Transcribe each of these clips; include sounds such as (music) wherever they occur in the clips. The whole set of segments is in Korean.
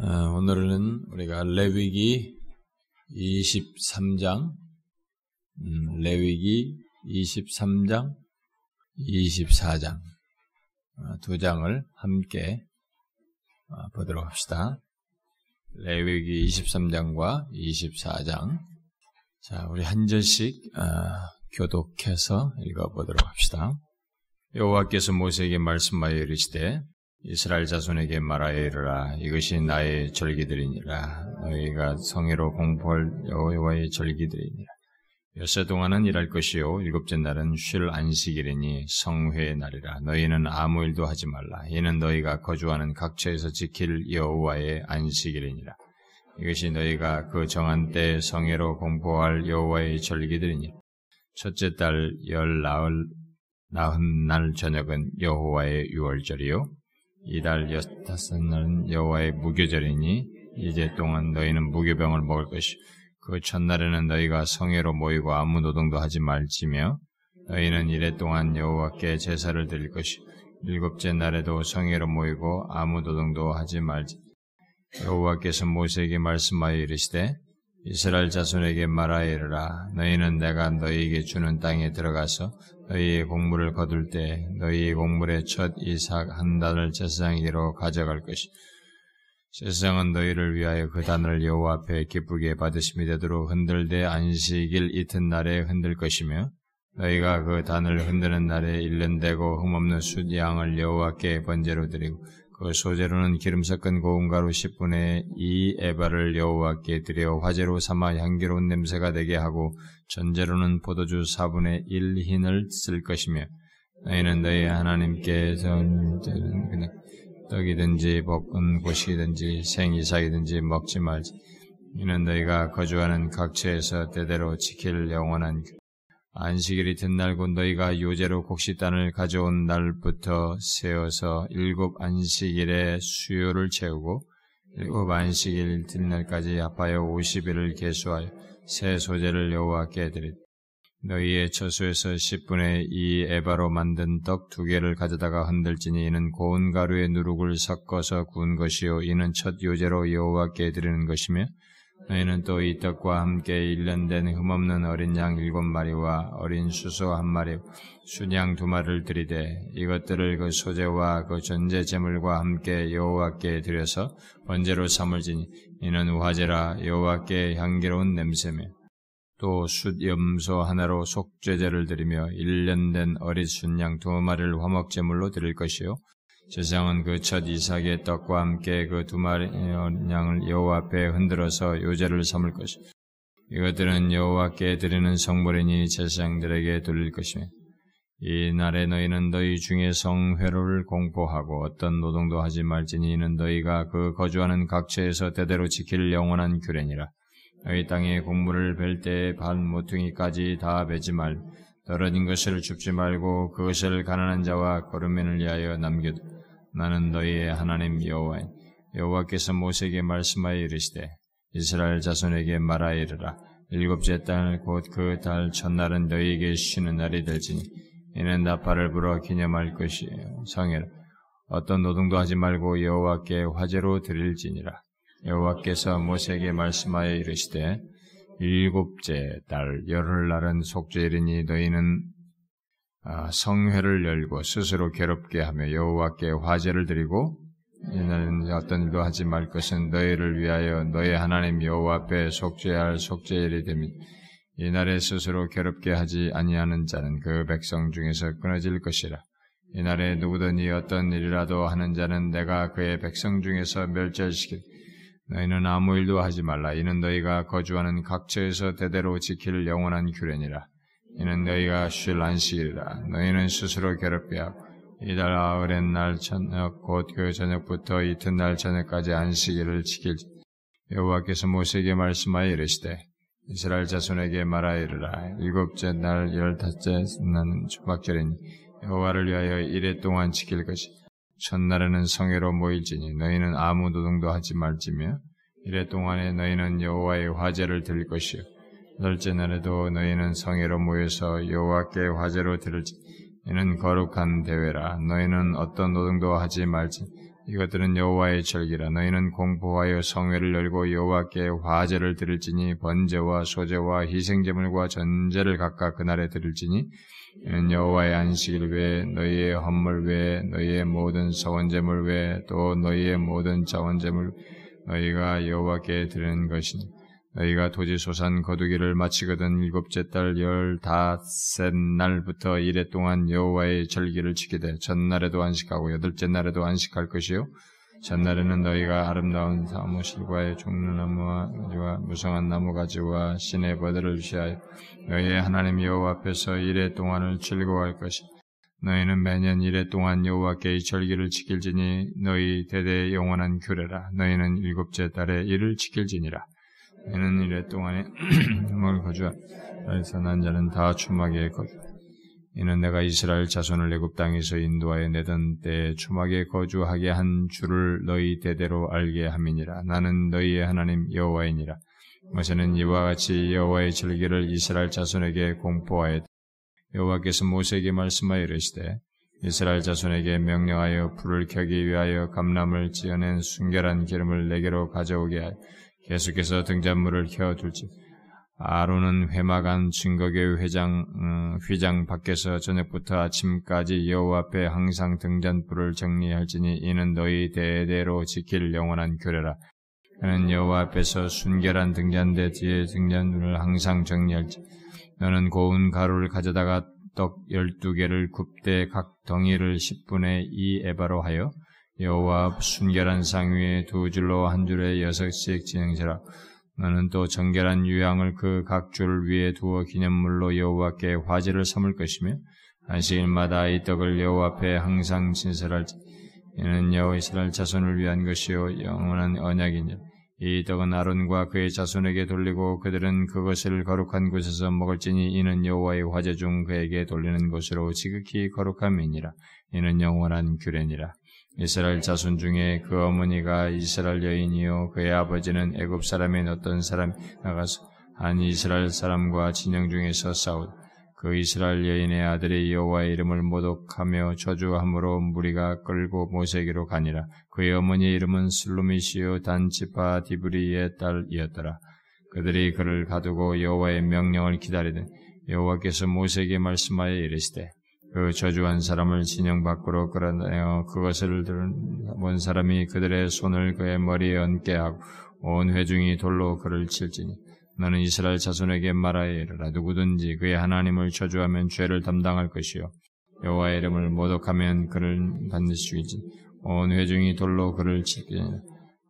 어, 오늘은 우리가 레위기 23장, 음, 레위기 23장, 24장 어, 두 장을 함께 어, 보도록 합시다. 레위기 23장과 24장. 자, 우리 한 절씩 교독해서 읽어보도록 합시다. 여호와께서 모세에게 말씀하여 이르시되 이스라엘 자손에게 말하여 이르라. 이것이 나의 절기들이니라. 너희가 성회로 공포할 여호와의 절기들이니라. 여세 동안은 일할 것이요. 일곱째 날은 쉴 안식일이니 성회의 날이라. 너희는 아무 일도 하지 말라. 이는 너희가 거주하는 각처에서 지킬 여호와의 안식일이니라. 이것이 너희가 그 정한 때 성회로 공포할 여호와의 절기들이니 첫째 달 열 나흘 나흔 날 저녁은 여호와의 유월절이요 이달 여섯째 날은 여호와의 무교절이니 이제 동안 너희는 무교병을 먹을 것이 그 첫날에는 너희가 성회로 모이고 아무 노동도 하지 말지며 너희는 이래 동안 여호와께 제사를 드릴 것이 일곱째 날에도 성회로 모이고 아무 노동도 하지 말지. 여호와께서 모세에게 말씀하여 이르시되 이스라엘 자손에게 말하여 이르라. 너희는 내가 너희에게 주는 땅에 들어가서 너희의 곡물을 거둘 때 너희의 곡물의 첫 이삭 한 단을 제사장에게로 가져갈 것이. 제사장은 너희를 위하여 그 단을 여호와 앞에 기쁘게 받으심이 되도록 흔들되 안식일 이튿날에 흔들 것이며 너희가 그 단을 흔드는 날에 일년되고 흠없는 숫 양을 여호와께 번제로 드리고 그 소재로는 기름 섞은 고운 가루 10분의 2 에바를 여호와께 드려 화재로 삼아 향기로운 냄새가 되게 하고 전제로는 포도주 4분의 1 흰을 쓸 것이며 너희는 너희 하나님께 떡이든지 볶은 고식이든지 생이삭이든지 먹지 말지. 이는 너희가 거주하는 각처에서 때대로 지킬 영원한 안식일이 든날 곧 너희가 요제로 곡식단을 가져온 날부터 세어서 일곱 안식일의 수요를 채우고 일곱 안식일 든날까지 합하여 오십일을 계수하여 새 소재를 여호와께 드리 너희의 처소에서 10분의 2 에바로 만든 떡 두 개를 가져다가 흔들지니 이는 고운 가루에 누룩을 섞어서 구운 것이요 이는 첫 요제로 여호와께 드리는 것이며 너희는 또 이 떡과 함께 일년된 흠없는 어린 양 일곱 마리와 어린 수소 한 마리, 순양 두 마리를 드리되 이것들을 그 소재와 그 전제 제물과 함께 여호와께 드려서 번제로 삼을지니 이는 화제라 여호와께 향기로운 냄새며 또 숫 염소 하나로 속죄제를 드리며 일년된 어린 순양 두 마리를 화목 제물로 드릴 것이요 제사장은 그 첫 이삭의 떡과 함께 그 두 마리 양을 여호와 앞에 흔들어서 요제를 삼을 것이. 이것들은 여호와께 드리는 성물이니 제사장들에게 돌릴 것이며 이 날에 너희는 너희 중에 성회로를 공포하고 어떤 노동도 하지 말지니 이는 너희가 그 거주하는 각처에서 대대로 지킬 영원한 규례니라. 너희 땅에 곡물을 벨 때에 반 모퉁이까지 다 베지 말. 떨어진 것을 줍지 말고 그것을 가난한 자와 거름맨을 위하여 남겨두. 나는 너희의 하나님 여호와인 여호와께서 모세에게 말씀하여 이르시되 이스라엘 자손에게 말하여 이르라. 일곱째 달 곧 그 달 첫날은 너희에게 쉬는 날이 될지니 이는 나팔을 불어 기념할 것이에요 성회라 어떤 노동도 하지 말고 여호와께 화제로 드릴지니라. 여호와께서 모세에게 말씀하여 이르시되 일곱째 달 열흘 날은 속죄일이니 너희는 아, 성회를 열고 스스로 괴롭게 하며 여호와께 화제를 드리고 이날은 어떤 일도 하지 말 것은 너희를 위하여 너희 하나님 여호와 앞에 속죄할 속죄일이 됩니다. 이날에 스스로 괴롭게 하지 아니하는 자는 그 백성 중에서 끊어질 것이라. 이날에 누구든지 어떤 일이라도 하는 자는 내가 그의 백성 중에서 멸절시킬. 너희는 아무 일도 하지 말라. 이는 너희가 거주하는 각처에서 대대로 지킬 영원한 규례니라. 이는 너희가 쉴 안식일이라. 너희는 스스로 하고 이달 아흘의 날 저녁 곧 그 저녁부터 이튿날 저녁까지 안식일을 지킬지 여호와께서 모세에게 말씀하여 이르시되 이스라엘 자손에게 말하여 이르라 일곱째 날 열다섯째 날 초막절이니 여호와를 위하여 이래 동안 지킬 것이 첫날에는 성회로 모일지니 너희는 아무 노동도 하지 말지며 이래 동안에 너희는 여호와의 화제를 드릴 것이요 열째 날에도 너희는 성회로 모여서 여호와께 화제로 들을지 이는 거룩한 대회라. 너희는 어떤 노동도 하지 말지. 이것들은 여호와의 절기라. 너희는 공포하여 성회를 열고 여호와께 화제를 드릴지니 번제와 소제와 희생제물과 전제를 각각 그날에 드릴지니 이는 여호와의 안식일 외에 너희의 헌물 외에 너희의 모든 서원제물 외에 또 너희의 모든 자원제물 너희가 여호와께 드리는 것이니 너희가 도지 소산 거두기를 마치거든 일곱째 달 열다섯 날부터 이래 동안 여호와의 절기를 지키되 전날에도 안식하고 여덟째 날에도 안식할 것이요. 전날에는 너희가 아름다운 사무실과의 종류나무와 무성한 나무가지와 신의 버들을 취하여 너희의 하나님 여호와 앞에서 이래 동안을 즐거워할 것이. 너희는 매년 이래 동안 여호와께 이 절기를 지킬지니 너희 대대 영원한 규례라. 너희는 일곱째 달에 이를 지킬지니라 이는 이래 동안에 뭘 거주한 선한 자는 다 추막에 거주. 이는 내가 이스라엘 자손을 애굽 땅에서 인도하여 내던 때에 추막에 거주하게 한 줄을 너희 대대로 알게 함이니라. 나는 너희의 하나님 여호와이니라. 모세는 이와 같이 여호와의 절기를 이스라엘 자손에게 공포하여 여호와께서 모세에게 말씀하여 이르시되 이스라엘 자손에게 명령하여 불을 켜기 위하여 감람을 지어낸 순결한 기름을 내게로 가져오게 하여 계속해서 등잔물을 켜둘지 아론은 회막안 증거교회 회장 음, 휘장 밖에서 저녁부터 아침까지 여호와 앞에 항상 등잔불을 정리할지니 이는 너희 대대로 지킬 영원한 규례라. 그는 여호와 앞에서 순결한 등잔대 뒤에 등잔문을 항상 정리할지. 너는 고운 가루를 가져다가 떡 열두 개를 굽되 각 덩이를 10분의 2 에바로 하여 여호와 순결한 상 위에 두 줄로 한 줄에 여섯씩 진행시라. 너는 또 정결한 유향을 그 각 줄 위에 두어 기념물로 여호와께 화제를 삼을 것이며 안식일마다 이 떡을 여호와 앞에 항상 진설할지 이는 여호와 이스라엘 자손을 위한 것이요 영원한 언약이니 이 떡은 아론과 그의 자손에게 돌리고 그들은 그것을 거룩한 곳에서 먹을지니 이는 여호와의 화제 중 그에게 돌리는 것으로 지극히 거룩함이니라. 이는 영원한 규례니라 이스라엘 자손 중에 그 어머니가 이스라엘 여인이요 그의 아버지는 애굽 사람인 어떤 사람이 나가서 한 이스라엘 사람과 진영 중에서 싸우다 그 이스라엘 여인의 아들이 여호와의 이름을 모독하며 저주함으로 무리가 끌고 모세에게로 가니라. 그의 어머니의 이름은 슬루미시요 단지파 디브리의 딸이었더라. 그들이 그를 가두고 여호와의 명령을 기다리되 여호와께서 모세에게 말씀하여 이르시되 그 저주한 사람을 진영 밖으로 끌어내어 그것을 들은 사람이 그들의 손을 그의 머리에 얹게 하고 온 회중이 돌로 그를 칠지니 너는 이스라엘 자손에게 말하여 이르라. 누구든지 그의 하나님을 저주하면 죄를 담당할 것이요. 여호와의 이름을 모독하면 그를 반드시 죽이지 온 회중이 돌로 그를 칠지니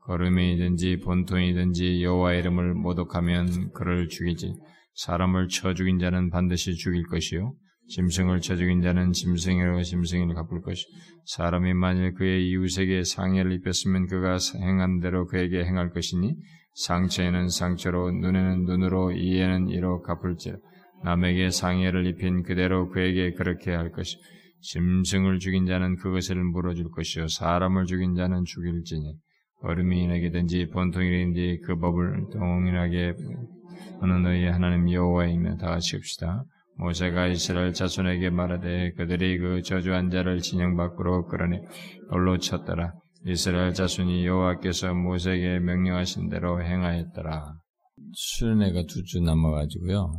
걸음이든지 본통이든지 여호와의 이름을 모독하면 그를 죽이지 사람을 쳐 죽인 자는 반드시 죽일 것이요 짐승을 쳐 죽인 자는 짐승으로 짐승을 갚을 것이 사람이 만일 그의 이웃에게 상해를 입혔으면 그가 행한 대로 그에게 행할 것이니 상처에는 상처로 눈에는 눈으로 이에는 이로 갚을지라 남에게 상해를 입힌 그대로 그에게 그렇게 할 것이 짐승을 죽인 자는 그것을 물어줄 것이요 사람을 죽인 자는 죽일지니 어른이인에게든지 본통이든지 그 법을 동일하게 어느 너희 하나님 여호와이며 다 합시다. 모세가 이스라엘 자손에게 말하되 그들이 그 저주한 자를 진영 밖으로 끌어내 돌로 쳤더라. 이스라엘 자손이 여호와께서 모세에게 명령하신 대로 행하였더라. 수련회가 두 주 남아가지고요.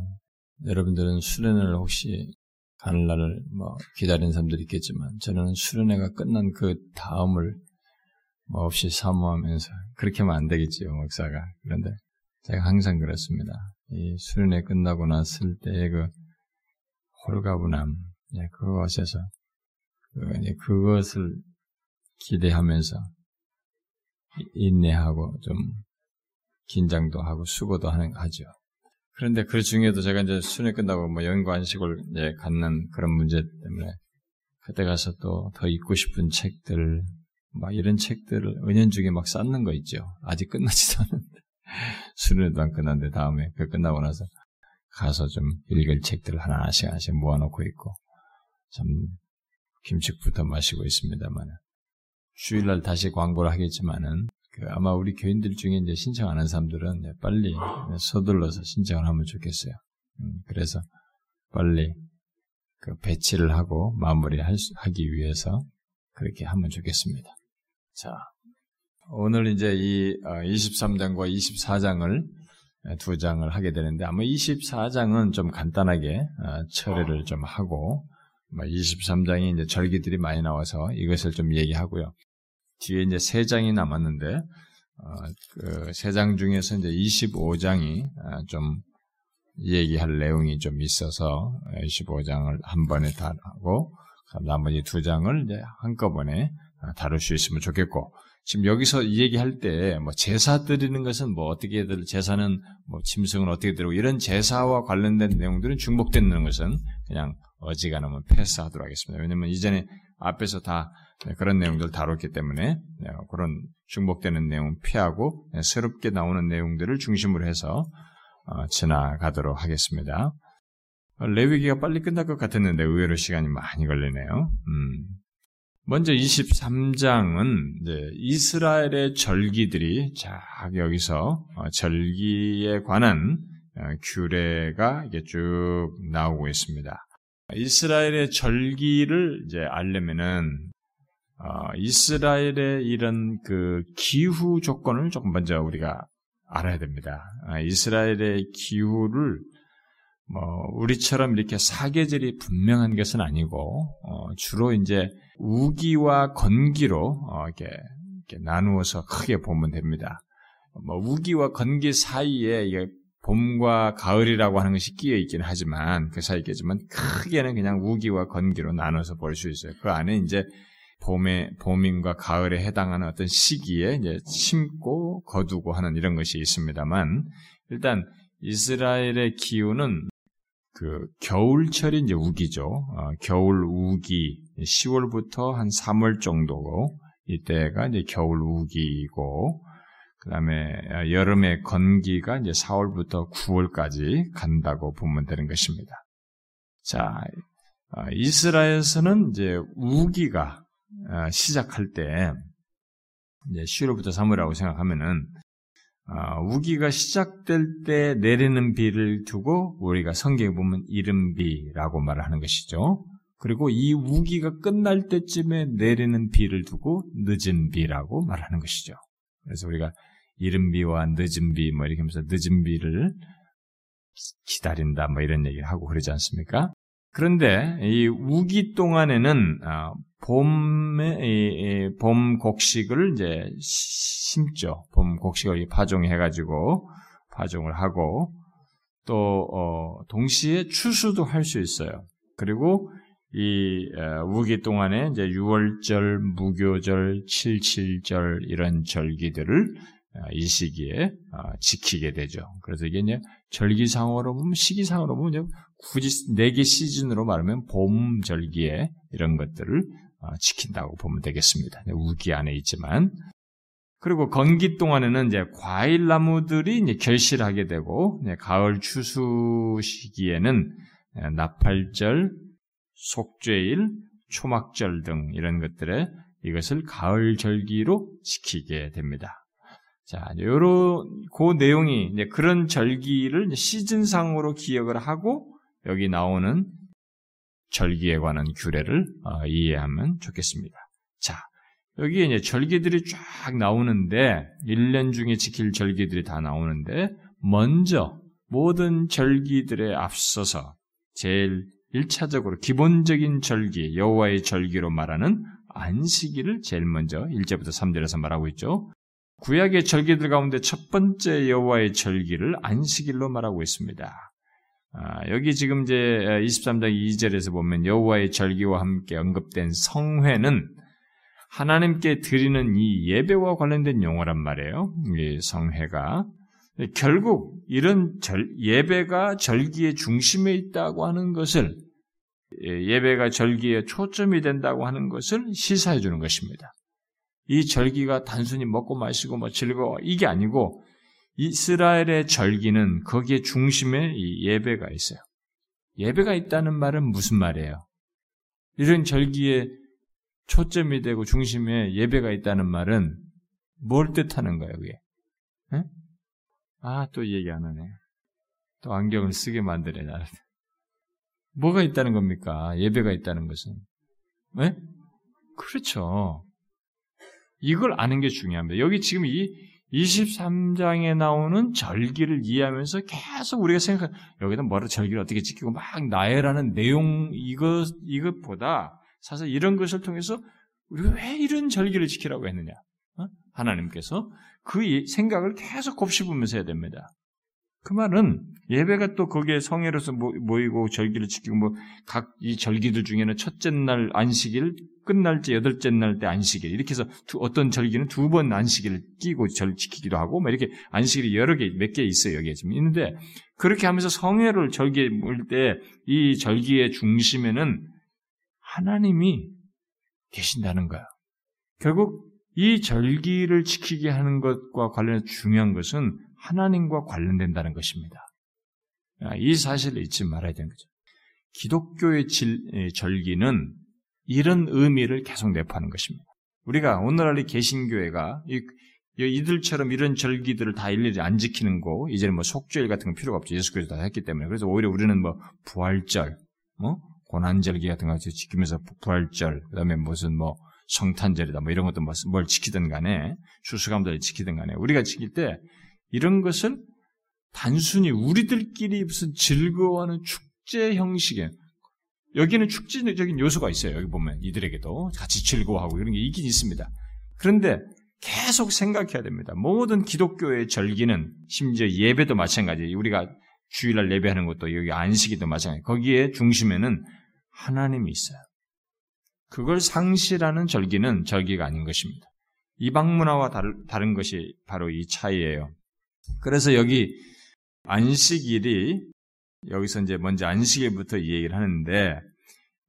여러분들은 수련회를 혹시 가는 날을 뭐 기다리는 사람들이 있겠지만 저는 수련회가 끝난 그 다음을 뭐 없이 사모하면서 그렇게 하면 안 되겠지요 목사가 그런데 제가 항상 그렇습니다. 이 수련회 끝나고 났을 때의 그 홀가분함, 예, 그것에서 그, 그것을 기대하면서 인내하고 좀 긴장도 하고 수고도 하는 하죠. 그런데 그 중에도 제가 이제 수능 끝나고 뭐 연관식을 이제 갖는 그런 문제 때문에 그때 가서 또 더 읽고 싶은 책들, 막 이런 책들을 은연중에 막 쌓는 거 있죠. 아직 끝나지도 않는데 (laughs) 수능도 안 끝났는데 다음에 그 끝나고 나서 가서 좀 읽을 책들을 하나씩 하나씩 모아놓고 있고, 참, 김치부터 마시고 있습니다만, 주일날 다시 광고를 하겠지만은, 그 아마 우리 교인들 중에 이제 신청 하는 사람들은 빨리 서둘러서 신청을 하면 좋겠어요. 음, 그래서 빨리 그 배치를 하고 마무리 하기 위해서 그렇게 하면 좋겠습니다. 자, 오늘 이제 이 23장과 어, 24장을 두 장을 하게 되는데 아마 24장은 좀 간단하게 어, 처리를 좀 하고 23장이 이제 절기들이 많이 나와서 이것을 좀 얘기하고요. 뒤에 이제 세 장이 남았는데 어, 그세 장 중에서 이제 25장이 좀 얘기할 내용이 좀 있어서 25장을 한 번에 다 하고 나머지 두 장을 이제 한꺼번에 다룰 수 있으면 좋겠고 지금 여기서 이 얘기할 때 뭐 제사 드리는 것은 뭐 어떻게 들 제사는 뭐 짐승은 어떻게 드리고 이런 제사와 관련된 내용들은 중복되는 것은 그냥 어지간하면 패스하도록 하겠습니다. 왜냐면 이전에 앞에서 다 그런 내용들 다뤘기 때문에 네, 그런 중복되는 내용 피하고 새롭게 나오는 내용들을 중심으로 해서 어, 지나가도록 하겠습니다. 레위기가 빨리 끝날 것 같았는데 의외로 시간이 많이 걸리네요. 음. 먼저 23장은 이제 이스라엘의 절기들이 쫙 여기서 어, 절기에 관한 어, 규례가 이게 쭉 나오고 있습니다. 이스라엘의 절기를 이제 알려면은 어, 이스라엘의 이런 그 기후 조건을 조금 먼저 우리가 알아야 됩니다. 아, 이스라엘의 기후를 뭐 우리처럼 이렇게 사계절이 분명한 것은 아니고 어, 주로 이제 우기와 건기로 어, 이렇게, 이렇게, 나누어서 크게 보면 됩니다. 뭐 우기와 건기 사이에 봄과 가을이라고 하는 것이 끼어 있긴 하지만 그 사이에 있지만 크게는 그냥 우기와 건기로 나눠서 볼 수 있어요. 그 안에 이제 봄에 봄인과 가을에 해당하는 어떤 시기에 이제 심고 거두고 하는 이런 것이 있습니다만 일단 이스라엘의 기후는 그 겨울철이 이제 우기죠. 어, 겨울 우기 10월부터 한 3월 정도고 이때가 이제 겨울 우기고 그다음에 여름의 건기가 이제 4월부터 9월까지 간다고 보면 되는 것입니다. 자, 어, 이스라엘에서는 이제 우기가 어, 시작할 때 이제 10월부터 3월이라고 생각하면은 어, 우기가 시작될 때 내리는 비를 두고 우리가 성경에 보면 이른비라고 말을 하는 것이죠. 그리고 이 우기가 끝날 때쯤에 내리는 비를 두고 늦은 비라고 말하는 것이죠. 그래서 우리가 이른비와 늦은 비, 뭐 이렇게 하면서 늦은 비를 기다린다, 뭐 이런 얘기를 하고 그러지 않습니까? 그런데 이 우기 동안에는 아, 봄에 봄 곡식을 이제 심죠. 봄 곡식을 파종해 가지고 파종을 하고 또 어, 동시에 추수도 할 수 있어요. 그리고 이 우기 동안에 이제 6월절, 무교절, 칠칠절 이런 절기들을 아, 이 시기에 아, 지키게 되죠. 그래서 이게 이제 절기상으로 보면 시기상으로 보면 굳이 네 개 시즌으로 말하면 봄 절기에 이런 것들을 아, 지킨다고 보면 되겠습니다. 우기 안에 있지만 그리고 건기 동안에는 이제 과일 나무들이 이제 결실하게 되고 가을 추수 시기에는 나팔절, 속죄일, 초막절 등 이런 것들에 이것을 가을 절기로 지키게 됩니다. 자, 요런, 그 내용이, 이제 그런 절기를 시즌상으로 기억을 하고, 여기 나오는 절기에 관한 규례를 어, 이해하면 좋겠습니다. 자, 여기에 이제 절기들이 쫙 나오는데, 1년 중에 지킬 절기들이 다 나오는데, 먼저 모든 절기들에 앞서서 제일 1차적으로 기본적인 절기, 여호와의 절기로 말하는 안식일을 제일 먼저 1절부터 3절에서 말하고 있죠. 구약의 절기들 가운데 첫 번째 여호와의 절기를 안식일로 말하고 있습니다. 아, 여기 지금 이제 23장 2절에서 보면 여호와의 절기와 함께 언급된 성회는 하나님께 드리는 이 예배와 관련된 용어란 말이에요. 이 성회가 결국 이런 절, 예배가 절기의 중심에 있다고 하는 것을 예배가 절기에 초점이 된다고 하는 것을 시사해 주는 것입니다. 이 절기가 단순히 먹고 마시고 뭐 즐거워 이게 아니고 이스라엘의 절기는 거기에 중심에 이 예배가 있어요. 예배가 있다는 말은 무슨 말이에요? 이런 절기에 초점이 되고 중심에 예배가 있다는 말은 뭘 뜻하는 거예요, 그게? 네? 아, 또 얘기 안 하네. 또 안경을 쓰게 만드네, 나를. 뭐가 있다는 겁니까? 예배가 있다는 것은. 네? 그렇죠. 이걸 아는 게 중요합니다. 여기 지금 이 23장에 나오는 절기를 이해하면서 계속 우리가 생각, 여기다 뭐라 절기를 어떻게 지키고 막 나열하는 내용, 이것, 이것보다 사실 이런 것을 통해서 우리가 왜 이런 절기를 지키라고 했느냐. 어? 하나님께서 그 생각을 계속 곱씹으면서 해야 됩니다. 그 말은 예배가 또 거기에 성회로서 모이고 절기를 지키고 뭐 각 이 절기들 중에는 첫째 날 안식일 끝날째 여덟째 날 때 안식일 이렇게 해서 두, 어떤 절기는 두 번 안식일을 끼고 절 지키기도 하고 뭐 이렇게 안식일이 여러 개 몇 개 있어요 여기에 지금 있는데 그렇게 하면서 성회를 절기에 모일 때 이 절기의 중심에는 하나님이 계신다는 거야. 결국 이 절기를 지키게 하는 것과 관련해서 중요한 것은 하나님과 관련된다는 것입니다. 아, 이 사실을 잊지 말아야 되는 거죠. 기독교의 질, 절기는 이런 의미를 계속 내포하는 것입니다. 우리가 오늘날 이 개신교회가 이, 이들처럼 이런 절기들을 다 일일이 안 지키는 거, 이제는 뭐 속죄일 같은 건 필요가 없죠. 예수께서 다 했기 때문에. 그래서 오히려 우리는 뭐 부활절, 뭐 고난절기 같은 거 지키면서 부활절, 그 다음에 무슨 뭐 성탄절이다, 뭐 이런 것도 뭐뭘 지키든 간에, 수수감들을 지키든 간에, 우리가 지킬 때 이런 것을 단순히 우리들끼리 무슨 즐거워하는 축제 형식의 여기는 축제적인 요소가 있어요. 여기 보면 이들에게도 같이 즐거워하고 이런 게 있긴 있습니다. 그런데 계속 생각해야 됩니다. 모든 기독교의 절기는 심지어 예배도 마찬가지. 우리가 주일날 예배하는 것도 여기 안식이도 마찬가지. 거기에 중심에는 하나님이 있어요. 그걸 상실하는 절기는 절기가 아닌 것입니다. 이방 문화와 다른 것이 바로 이 차이예요. 그래서 여기 안식일이 여기서 이제 먼저 안식일부터 이 얘기를 하는데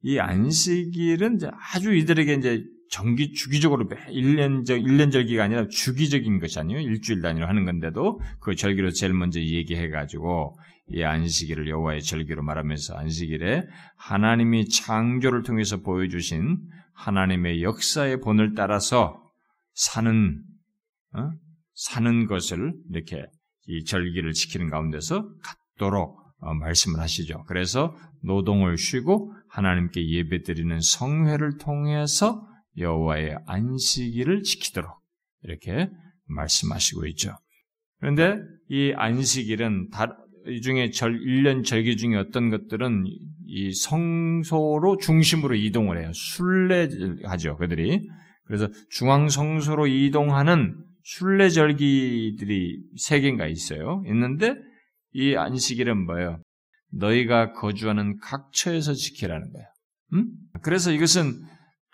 이 안식일은 아주 이들에게 이제 정기 주기적으로 1년적 1년 절기가 아니라 주기적인 것이 아니에요. 일주일 단위로 하는 건데도 그 절기로 제일 먼저 얘기해 가지고 이 안식일을 여호와의 절기로 말하면서 안식일에 하나님이 창조를 통해서 보여주신 하나님의 역사의 본을 따라서 사는 어? 사는 것을 이렇게 이 절기를 지키는 가운데서 갖도록 어, 말씀을 하시죠. 그래서 노동을 쉬고 하나님께 예배드리는 성회를 통해서 여호와의 안식일을 지키도록 이렇게 말씀하시고 있죠. 그런데 이 안식일은 이 중에 절 1년 절기 중에 어떤 것들은 이 성소로 중심으로 이동을 해요. 순례하죠, 그들이. 그래서 중앙 성소로 이동하는 순례절기들이 세 개인가 있어요. 있는데 이 안식일은 뭐예요? 너희가 거주하는 각처에서 지키라는 거예요. 음? 그래서 이것은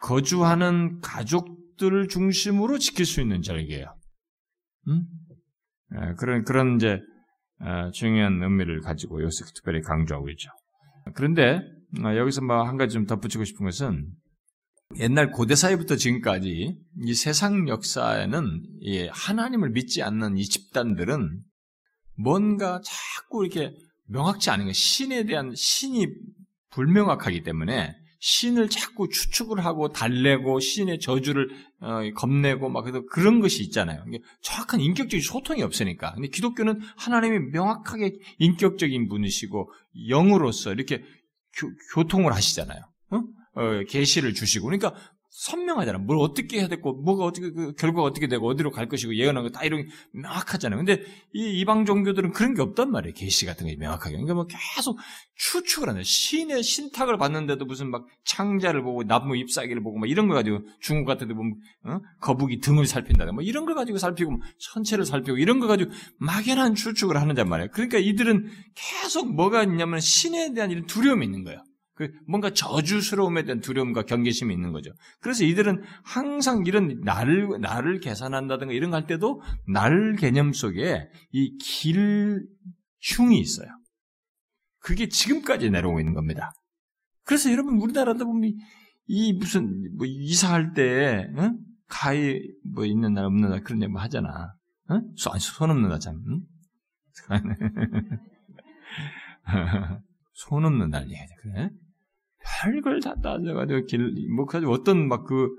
거주하는 가족들을 중심으로 지킬 수 있는 절기예요. 음? 예, 그런 그런 이제 어, 중요한 의미를 가지고 여기서 특별히 강조하고 있죠. 그런데 어, 여기서 뭐 한 가지 좀 덧붙이고 싶은 것은 옛날 고대 사회부터 지금까지 이 세상 역사에는 하나님을 믿지 않는 이 집단들은 뭔가 자꾸 이렇게 명확치 않은 거 신에 대한 신이 불명확하기 때문에 신을 자꾸 추측을 하고 달래고 신의 저주를 어, 겁내고 막 그래서 그런 것이 있잖아요. 정확한 인격적인 소통이 없으니까. 근데 기독교는 하나님이 명확하게 인격적인 분이시고 영으로서 이렇게 교, 통을 하시잖아요. 어? 어, 계시를 주시고 그러니까 선명하잖아. 뭘 어떻게 해야 되고, 뭐가 어떻게, 그 결과가 어떻게 되고, 어디로 갈 것이고, 예언한 거 다 이런 게 명확하잖아요. 근데 이 이방 종교들은 그런 게 없단 말이에요. 계시 같은 게 명확하게. 그러니까 뭐 계속 추측을 하는 신의 신탁을 받는데도 무슨 막 창자를 보고, 나무 잎사귀를 보고, 막 이런 거 가지고 중국 같은 데 보면, 어? 거북이 등을 살핀다. 뭐 이런 걸 가지고 살피고, 뭐 천체를 살피고, 이런 거 가지고 막연한 추측을 하는단 말이에요. 그러니까 이들은 계속 뭐가 있냐면 신에 대한 이런 두려움이 있는 거예요. 그 뭔가 저주스러움에 대한 두려움과 경계심이 있는 거죠. 그래서 이들은 항상 이런 나를 나를 계산한다든가 이런 거 할 때도 날 개념 속에 이 길 흉이 있어요. 그게 지금까지 내려오고 있는 겁니다. 그래서 여러분 우리나라도 보면 이 무슨 뭐 이사할 때 어? 가위 뭐 있는 날 없는 날 그런 얘기 하잖아. 어? 손, 손 없는 날 참. 응? (laughs) 손 없는 날 얘기하자. 그래? 별걸 다 따져가지고 길, 뭐, 가지고 어떤 막 그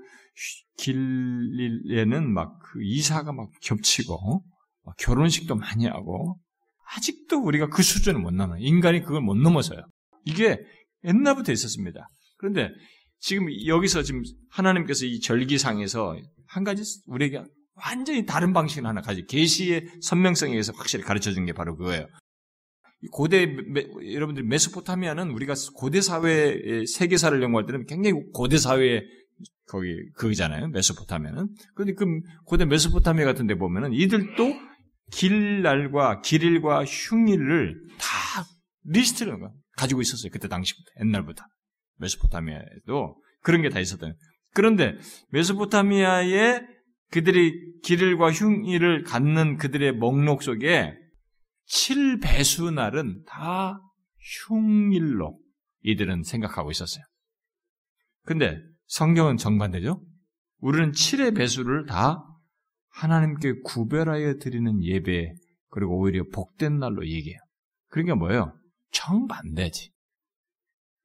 길에는 막 그 이사가 막 겹치고, 막 결혼식도 많이 하고, 아직도 우리가 그 수준을 못 넘어요. 인간이 그걸 못 넘어서요. 이게 옛날부터 있었습니다. 그런데 지금 여기서 지금 하나님께서 이 절기상에서 한 가지 우리에게 완전히 다른 방식을 하나 가지 계시의 선명성에 의해서 확실히 가르쳐 준 게 바로 그거예요. 고대 메, 여러분들 메소포타미아는 우리가 고대 사회 세계사를 연구할 때는 굉장히 고대 사회의 거기 그잖아요. 메소포타미아는. 그런데 그 고대 메소포타미아 같은 데 보면은 이들도 길날과 길일과 흉일을 다 리스트를 가지고 있었어요. 그때 당시부터 옛날부터 메소포타미아에도 그런 게 다 있었던. 그런데 메소포타미아의 그들이 길일과 흉일을 갖는 그들의 목록 속에 7배수 날은 다 흉일로 이들은 생각하고 있었어요. 근데 성경은 정반대죠? 우리는 7의 배수를 다 하나님께 구별하여 드리는 예배, 그리고 오히려 복된 날로 얘기해요. 그러니까 뭐예요? 정반대지.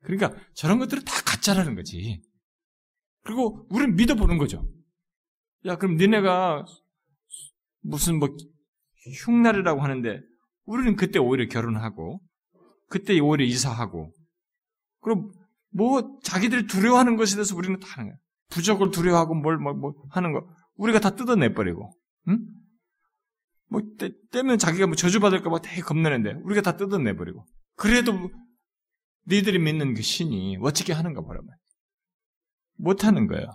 그러니까 저런 것들은 다 가짜라는 거지. 그리고 우리는 믿어보는 거죠. 야, 그럼 니네가 무슨 뭐 흉날이라고 하는데 우리는 그때 오히려 결혼하고 그때 오히려 이사하고 그럼 뭐 자기들이 두려워하는 것에 대해서 우리는 다 하는 거야. 부적을 두려워하고 뭘, 뭐, 뭐 하는 거 우리가 다 뜯어내버리고 응? 뭐 때, 때면 자기가 뭐 저주받을까봐 되게 겁내는데 우리가 다 뜯어내버리고 그래도 니들이 믿는 그 신이 어떻게 하는가 보라면 못하는 거예요.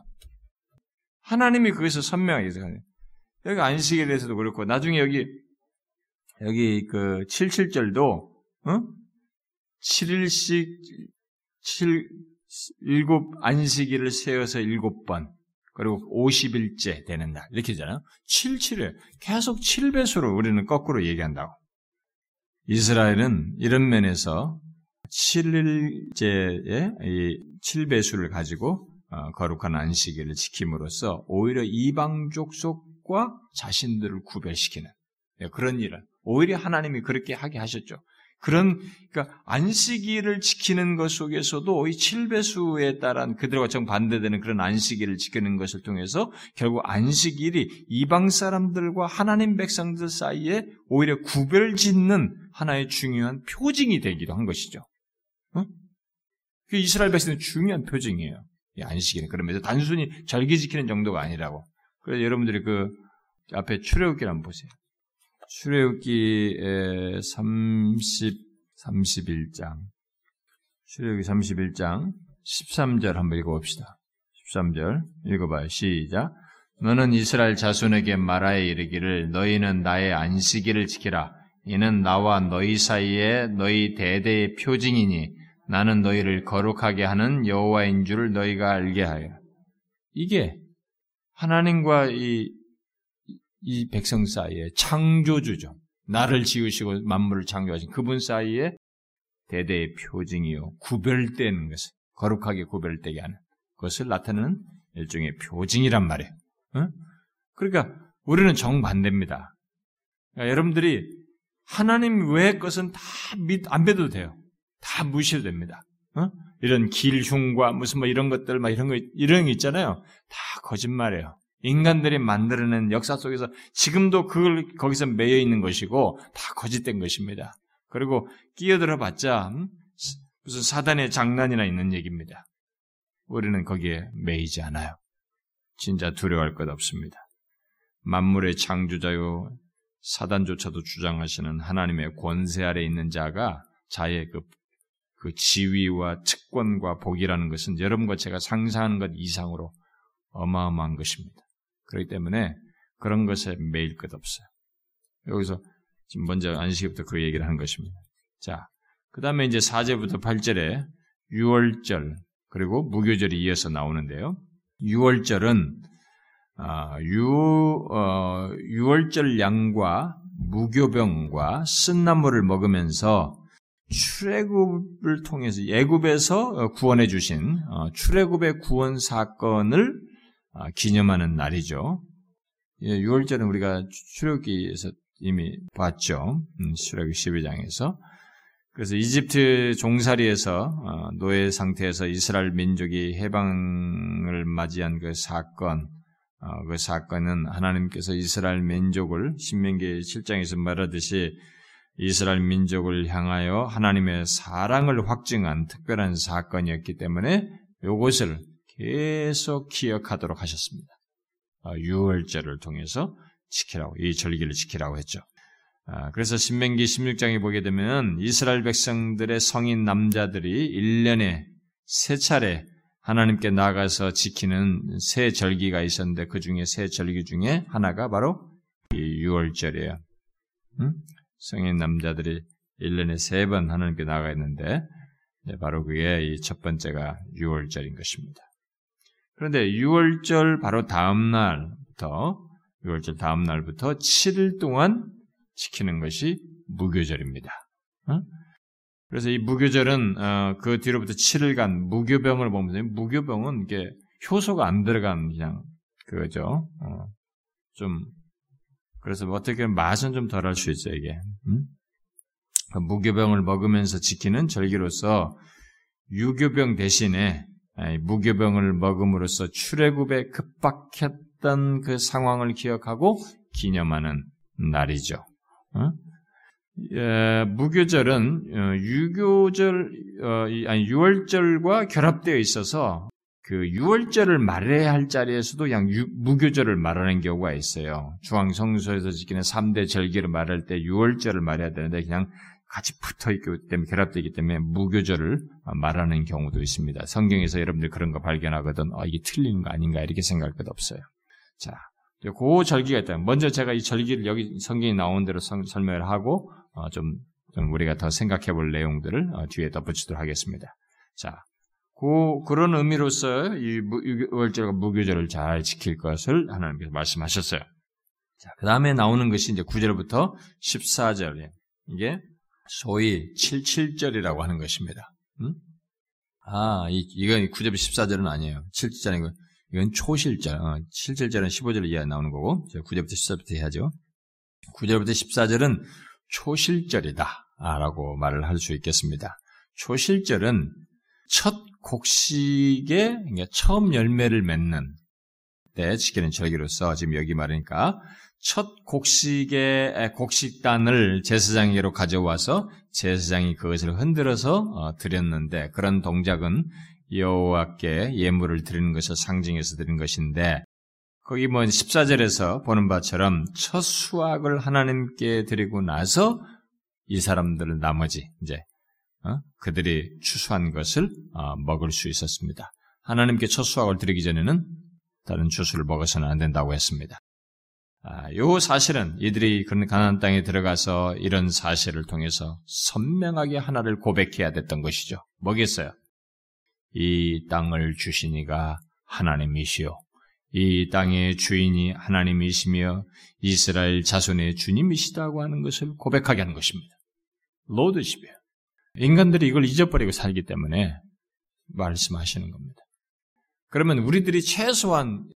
하나님이 거기서 선명하게 해서 여기 안식에 대해서도 그렇고 나중에 여기 여기 그 77절도 어? 7일씩 7 일곱 안식일을 세워서 일곱 번 그리고 50일째 되는 날 이렇게 되잖아요. 77에 계속 7배수로 우리는 거꾸로 얘기한다고. 이스라엘은 이런 면에서 7일째의 이 7배수를 가지고 어, 거룩한 안식일을 지킴으로써 오히려 이방 족 속과 자신들을 구별시키는 예, 그런 일을 오히려 하나님이 그렇게 하게 하셨죠. 그런 그러니까 안식일을 지키는 것 속에서도 이 칠배수에 따른 그들과 정반대되는 그런 안식일을 지키는 것을 통해서 결국 안식일이 이방 사람들과 하나님 백성들 사이에 오히려 구별짓는 하나의 중요한 표징이 되기도 한 것이죠. 어? 그 이스라엘 백성의 중요한 표징이에요. 이 안식일은 그러면서 단순히 절기 지키는 정도가 아니라고. 그래서 여러분들이 그 앞에 출애굽기를 한번 보세요. 출애굽기 30 31장 출애굽기 31장 13절 한번 읽어봅시다. 13절 읽어봐요. 시작. 너는 이스라엘 자손에게 말하여 이르기를 너희는 나의 안식일을 지키라. 이는 나와 너희 사이에 너희 대대의 표징이니 나는 너희를 거룩하게 하는 여호와인 줄 너희가 알게 하여. 이게 하나님과 이, 이 백성 사이에 창조주죠. 나를 지으시고 만물을 창조하신 그분 사이에 대대의 표징이요. 구별되는 것을, 거룩하게 구별되게 하는 것을 나타내는 일종의 표징이란 말이에요. 어? 그러니까 우리는 정반대입니다. 그러니까 여러분들이 하나님 외의 것은 다 안 믿어도 돼요. 다 무시해도 됩니다. 어? 이런 길흉과 무슨 뭐 이런 것들 막 이런 거 이런 거 있잖아요. 다 거짓말이에요. 인간들이 만들어낸 역사 속에서 지금도 그걸 거기서 매여 있는 것이고 다 거짓된 것입니다. 그리고 끼어들어 봤자 음? 무슨 사단의 장난이나 있는 얘기입니다. 우리는 거기에 매이지 않아요. 진짜 두려워할 것 없습니다. 만물의 창조자요 사단조차도 주장하시는 하나님의 권세 아래 있는 자가 자의 그 그 지위와 특권과 복이라는 것은 여러분과 제가 상상하는 것 이상으로 어마어마한 것입니다. 그렇기 때문에 그런 것에 매일 것 없어요. 여기서 지금 먼저 안식일부터 그 얘기를 하는 것입니다. 자, 그 다음에 이제 4제부터 8절에 6월절, 그리고 무교절이 이어서 나오는데요. 6월절은, 아, 6, 어, 6월절 양과 무교병과 쓴나물을 먹으면서 출애굽을 통해서 예굽에서 어, 구원해 주신 어, 출애굽의 구원 사건을 아, 기념하는 날이죠. 6월절은 예, 우리가 출애굽기에서 이미 봤죠. 음, 출애굽 12장에서. 그래서 이집트 종살이에서 어, 노예 상태에서 이스라엘 민족이 해방을 맞이한 그 사건, 그 사건은 하나님께서 이스라엘 민족을 신명기 7장에서 말하듯이 이스라엘 민족을 향하여 하나님의 사랑을 확증한 특별한 사건이었기 때문에 이것을 계속 기억하도록 하셨습니다. 어, 유월절을 통해서 지키라고 이 절기를 지키라고 했죠. 아, 그래서 신명기 16장에 보게 되면 이스라엘 백성들의 성인 남자들이 1년에 세 차례 하나님께 나가서 지키는 세 절기가 있었는데 그 중에 세 절기 중에 하나가 바로 이 6월절이에요. 응? 성인 남자들이 1년에 세 번 하나님께 나가 있는데 바로 그게 이 첫 번째가 6월절인 것입니다. 그런데 6월절 바로 다음 날부터 6월절 다음 날부터 7일 동안 지키는 것이 무교절입니다. 응? 그래서 이 무교절은 어, 그 뒤로부터 7일간 무교병을 보면서 무교병은 이게 효소가 안 들어간 그냥 그거죠. 어, 좀 그래서 뭐 어떻게 맛은 좀 덜할 수 있어요 이게. 음? 그 무교병을 먹으면서 지키는 절기로서 유교병 대신에 무교병을 먹음으로써 출애굽에 급박했던 그 상황을 기억하고 기념하는 날이죠. 어? 예, 무교절은 어, 유교절 어, 아니 유월절과 결합되어 있어서 그 유월절을 말해야 할 자리에서도 유, 무교절을 말하는 경우가 있어요. 중앙 성소에서 지키는 3대 절기를 말할 때 유월절을 말해야 되는데 그냥 같이 붙어 있기 때문에 결합되기 때문에 무교절을 말하는 경우도 있습니다. 성경에서 여러분들 그런 거 발견하거든 아, 이게 틀린 거 아닌가 이렇게 생각할 것 없어요. 자, 그 절기가 있다. 먼저 제가 이 절기를 여기 성경이 나온 대로 성, 설명을 하고 어, 좀, 좀, 우리가 더 생각해 볼 내용들을 어, 뒤에 덧붙이도록 하겠습니다. 자, 그, 그런 의미로서 이 월절과 무교절을 잘 지킬 것을 하나님께서 말씀하셨어요. 자, 그 다음에 나오는 것이 이제 9절부터 14절. 이게 소위 77절이라고 하는 것입니다. 음? 아, 이, 이건 9절 14절은 아니에요. 7절인 거. 이건 초실절. 어, 7절은 15절 이하 나오는 거고, 9절부터 14절부터 해야죠. 9절부터 14절은 초실절이다. 라고 말을 할 수 있겠습니다. 초실절은 첫 곡식에 처음 열매를 맺는 때 지키는 절기로서 지금 여기 말하니까 첫 곡식의 곡식단을 제사장에게로 가져와서 제사장이 그것을 흔들어서 어, 드렸는데 그런 동작은 여호와께 예물을 드리는 것을 상징해서 드린 것인데 거기 뭐 14절에서 보는 바처럼 첫 수확을 하나님께 드리고 나서 이 사람들은 나머지 이제 어? 그들이 추수한 것을 어, 먹을 수 있었습니다. 하나님께 첫 수확을 드리기 전에는 다른 추수를 먹어서는 안 된다고 했습니다. 아, 요 사실은 이들이 그런 가나안 땅에 들어가서 이런 사실을 통해서 선명하게 하나를 고백해야 됐던 것이죠. 뭐겠어요? 이 땅을 주시니가 하나님이시요. 이 땅의 주인이 하나님이시며 이스라엘 자손의 주님이시다고 하는 것을 고백하게 하는 것입니다. 로드십이에요. 인간들이 이걸 잊어버리고 살기 때문에 말씀하시는 겁니다. 그러면 우리들이 최소한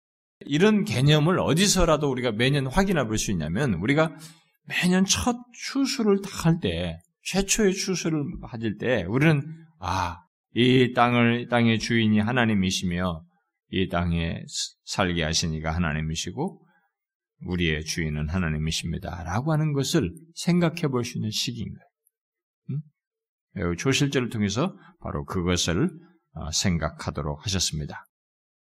이런 개념을 어디서라도 우리가 매년 확인해 볼 수 있냐면 우리가 매년 첫 추수를 딱할 때, 최초의 추수를 가질 때 우리는 아, 이 땅을 땅의 주인이 하나님이시며 이 땅에 살게 하시니까 하나님이시고 우리의 주인은 하나님이십니다. 라고 하는 것을 생각해 볼 수 있는 시기인 거예요. 음? 조실제를 통해서 바로 그것을 어, 생각하도록 하셨습니다.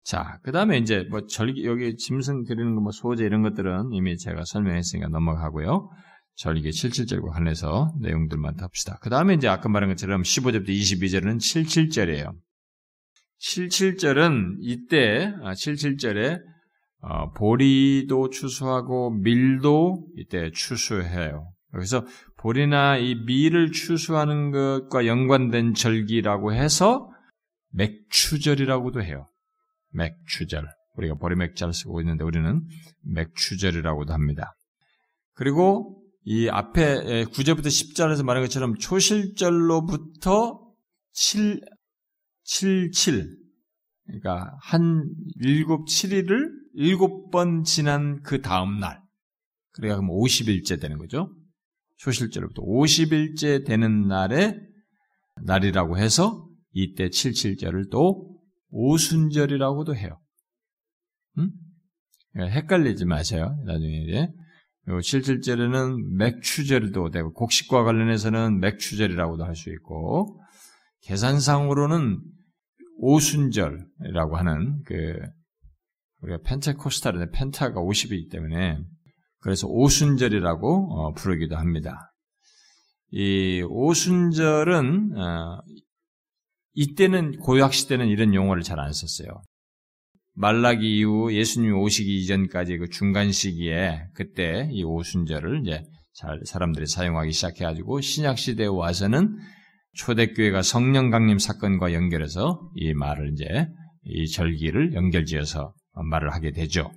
자, 그 다음에 이제 뭐 절기, 여기 짐승 드리는 거, 뭐 소재 이런 것들은 이미 제가 설명했으니까 넘어가고요. 절기 77절과 관련해서 내용들만 합시다. 그 다음에 이제 아까 말한 것처럼 15절부터 22절은 77절이에요. 77절은 이때 77절에 아, 어, 보리도 추수하고 밀도 이때 추수해요. 그래서 보리나 이 밀을 추수하는 것과 연관된 절기라고 해서 맥추절이라고도 해요. 맥추절. 우리가 보리 맥자를 쓰고 있는데 우리는 맥추절이라고도 합니다. 그리고 이 앞에 9절부터 10절에서 말한 것처럼 초실절로부터 7, 7, 7. 그러니까 한 7, 7일을 7번 지난 그 다음 날. 그러니까 그럼 50일째 되는 거죠. 초실절로부터 50일째 되는 날에 날이라고 해서 이때 77절을 또 오순절이라고도 해요. 음? 그러니까 헷갈리지 마세요. 나중에 이제 77절에는 맥추절도 되고 곡식과 관련해서는 맥추절이라고도 할 수 있고 계산상으로는 오순절이라고 하는 그 우리가 Pentecostal인데 penta가 50이기 때문에 그래서 오순절이라고 어, 부르기도 합니다. 이 오순절은 어, 이때는 고약 시대는 이런 용어를 잘 안 썼어요. 말라기 이후 예수님 오시기 이전까지 그 중간 시기에 그때 이 오순절을 이제 잘 사람들이 사용하기 시작해가지고 신약 시대에 와서는 초대교회가 성령 강림 사건과 연결해서 이 말을 이제 이 절기를 연결지어서 말을 하게 되죠.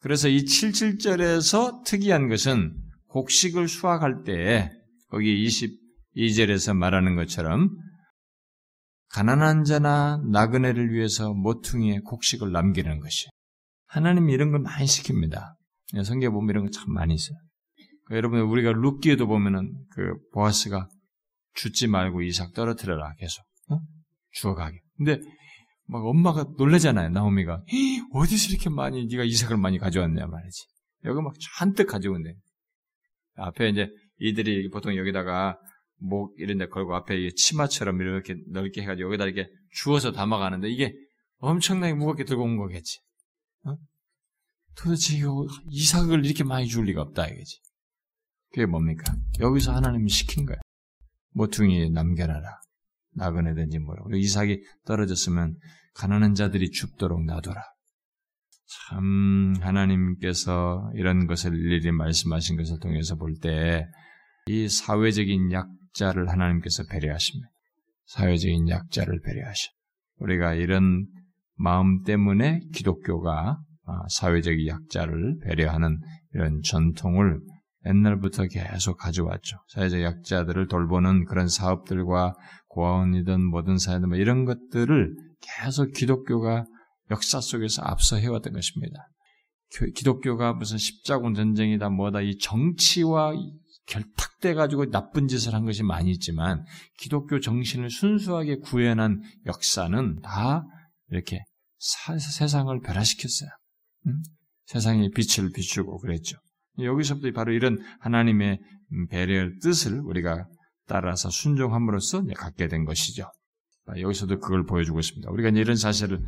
그래서 이 77절에서 특이한 것은 곡식을 수확할 때 거기 22절에서 말하는 것처럼 가난한 자나 나그네를 위해서 모퉁이에 곡식을 남기는 것이 하나님이 이런 걸 많이 시킵니다. 예, 성경 보면 이런 거 참 많이 있어요. 그 여러분 우리가 룻기에도 보면은 그 보아스가 죽지 말고 이삭 떨어뜨려라 계속 어? 죽어가게. 근데 막 엄마가 놀래잖아요. 나오미가 어디서 이렇게 많이 네가 이삭을 많이 가져왔냐 말이지. 여기 막 잔뜩 가져온대. 앞에 이제 이들이 보통 여기다가 목 이런 데 걸고 앞에 치마처럼 이렇게 넓게 해가지고 여기다 이렇게 주워서 담아가는데 이게 엄청나게 무겁게 들고 온 거겠지. 어? 도대체 이거 이삭을 이렇게 많이 줄 리가 없다 이거지. 그게 뭡니까? 여기서 하나님이 시킨 거야. 모퉁이에 남겨놔라. 나그네든지 뭐라고. 이삭이 떨어졌으면 가난한 자들이 죽도록 놔둬라. 참 하나님께서 이런 것을 일일이 말씀하신 것을 통해서 볼 때 이 사회적인 약 자를 하나님께서 배려하십니다. 사회적인 약자를 배려하셔. 우리가 이런 마음 때문에 기독교가 아, 사회적 약자를 배려하는 이런 전통을 옛날부터 계속 가져왔죠. 사회적 약자들을 돌보는 그런 사업들과 고아원이든 모든 사회든 뭐 이런 것들을 계속 기독교가 역사 속에서 앞서 해왔던 것입니다. 기독교가 무슨 십자군 전쟁이다 뭐다 이 정치와 결탁돼 가지고 나쁜 짓을 한 것이 많이 있지만 기독교 정신을 순수하게 구현한 역사는 다 이렇게 사, 세상을 변화시켰어요. 응? 세상에 빛을 비추고 그랬죠. 여기서부터 바로 이런 하나님의 배려의 뜻을 우리가 따라서 순종함으로써 갖게 된 것이죠. 아, 여기서도 그걸 보여주고 있습니다. 우리가 이런 사실을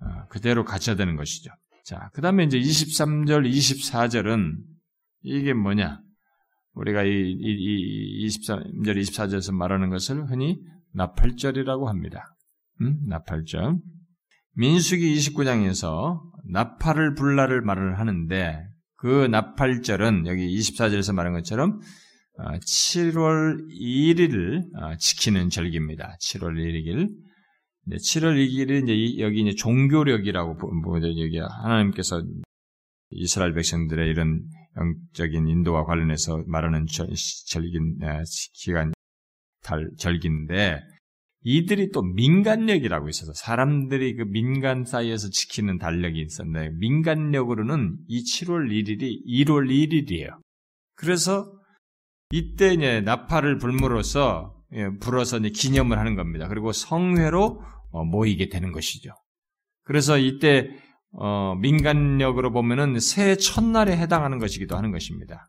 아, 그대로 갖춰야 되는 것이죠. 자, 그 다음에 이제 23절, 24절은 이게 뭐냐? 우리가 이, 이, 이 23절, 24절에서 말하는 것을 흔히 나팔절이라고 합니다. 음? 나팔절. 민수기 29장에서 나팔을 불라를 말을 하는데 그 나팔절은 여기 24절에서 말한 것처럼 7월 어, 1일을 어, 지키는 절기입니다. 7월 1일. 7월 2일은 이제 여기 이제 종교력이라고 보죠. 여기 하나님께서 이스라엘 백성들의 이런 영적인 인도와 관련해서 말하는 절긴 기간 달 절기인데 이들이 또 민간력이라고 있어서 사람들이 그 민간 사이에서 지키는 달력이 있었는데 민간력으로는 이 7월 1일이 1월 1일이에요. 그래서 이때 이제 나팔을 불므로써 예, 불어서 이제 기념을 하는 겁니다. 그리고 성회로 어, 모이게 되는 것이죠. 그래서 이때 어, 민간력으로 보면은 새 첫날에 해당하는 것이기도 하는 것입니다.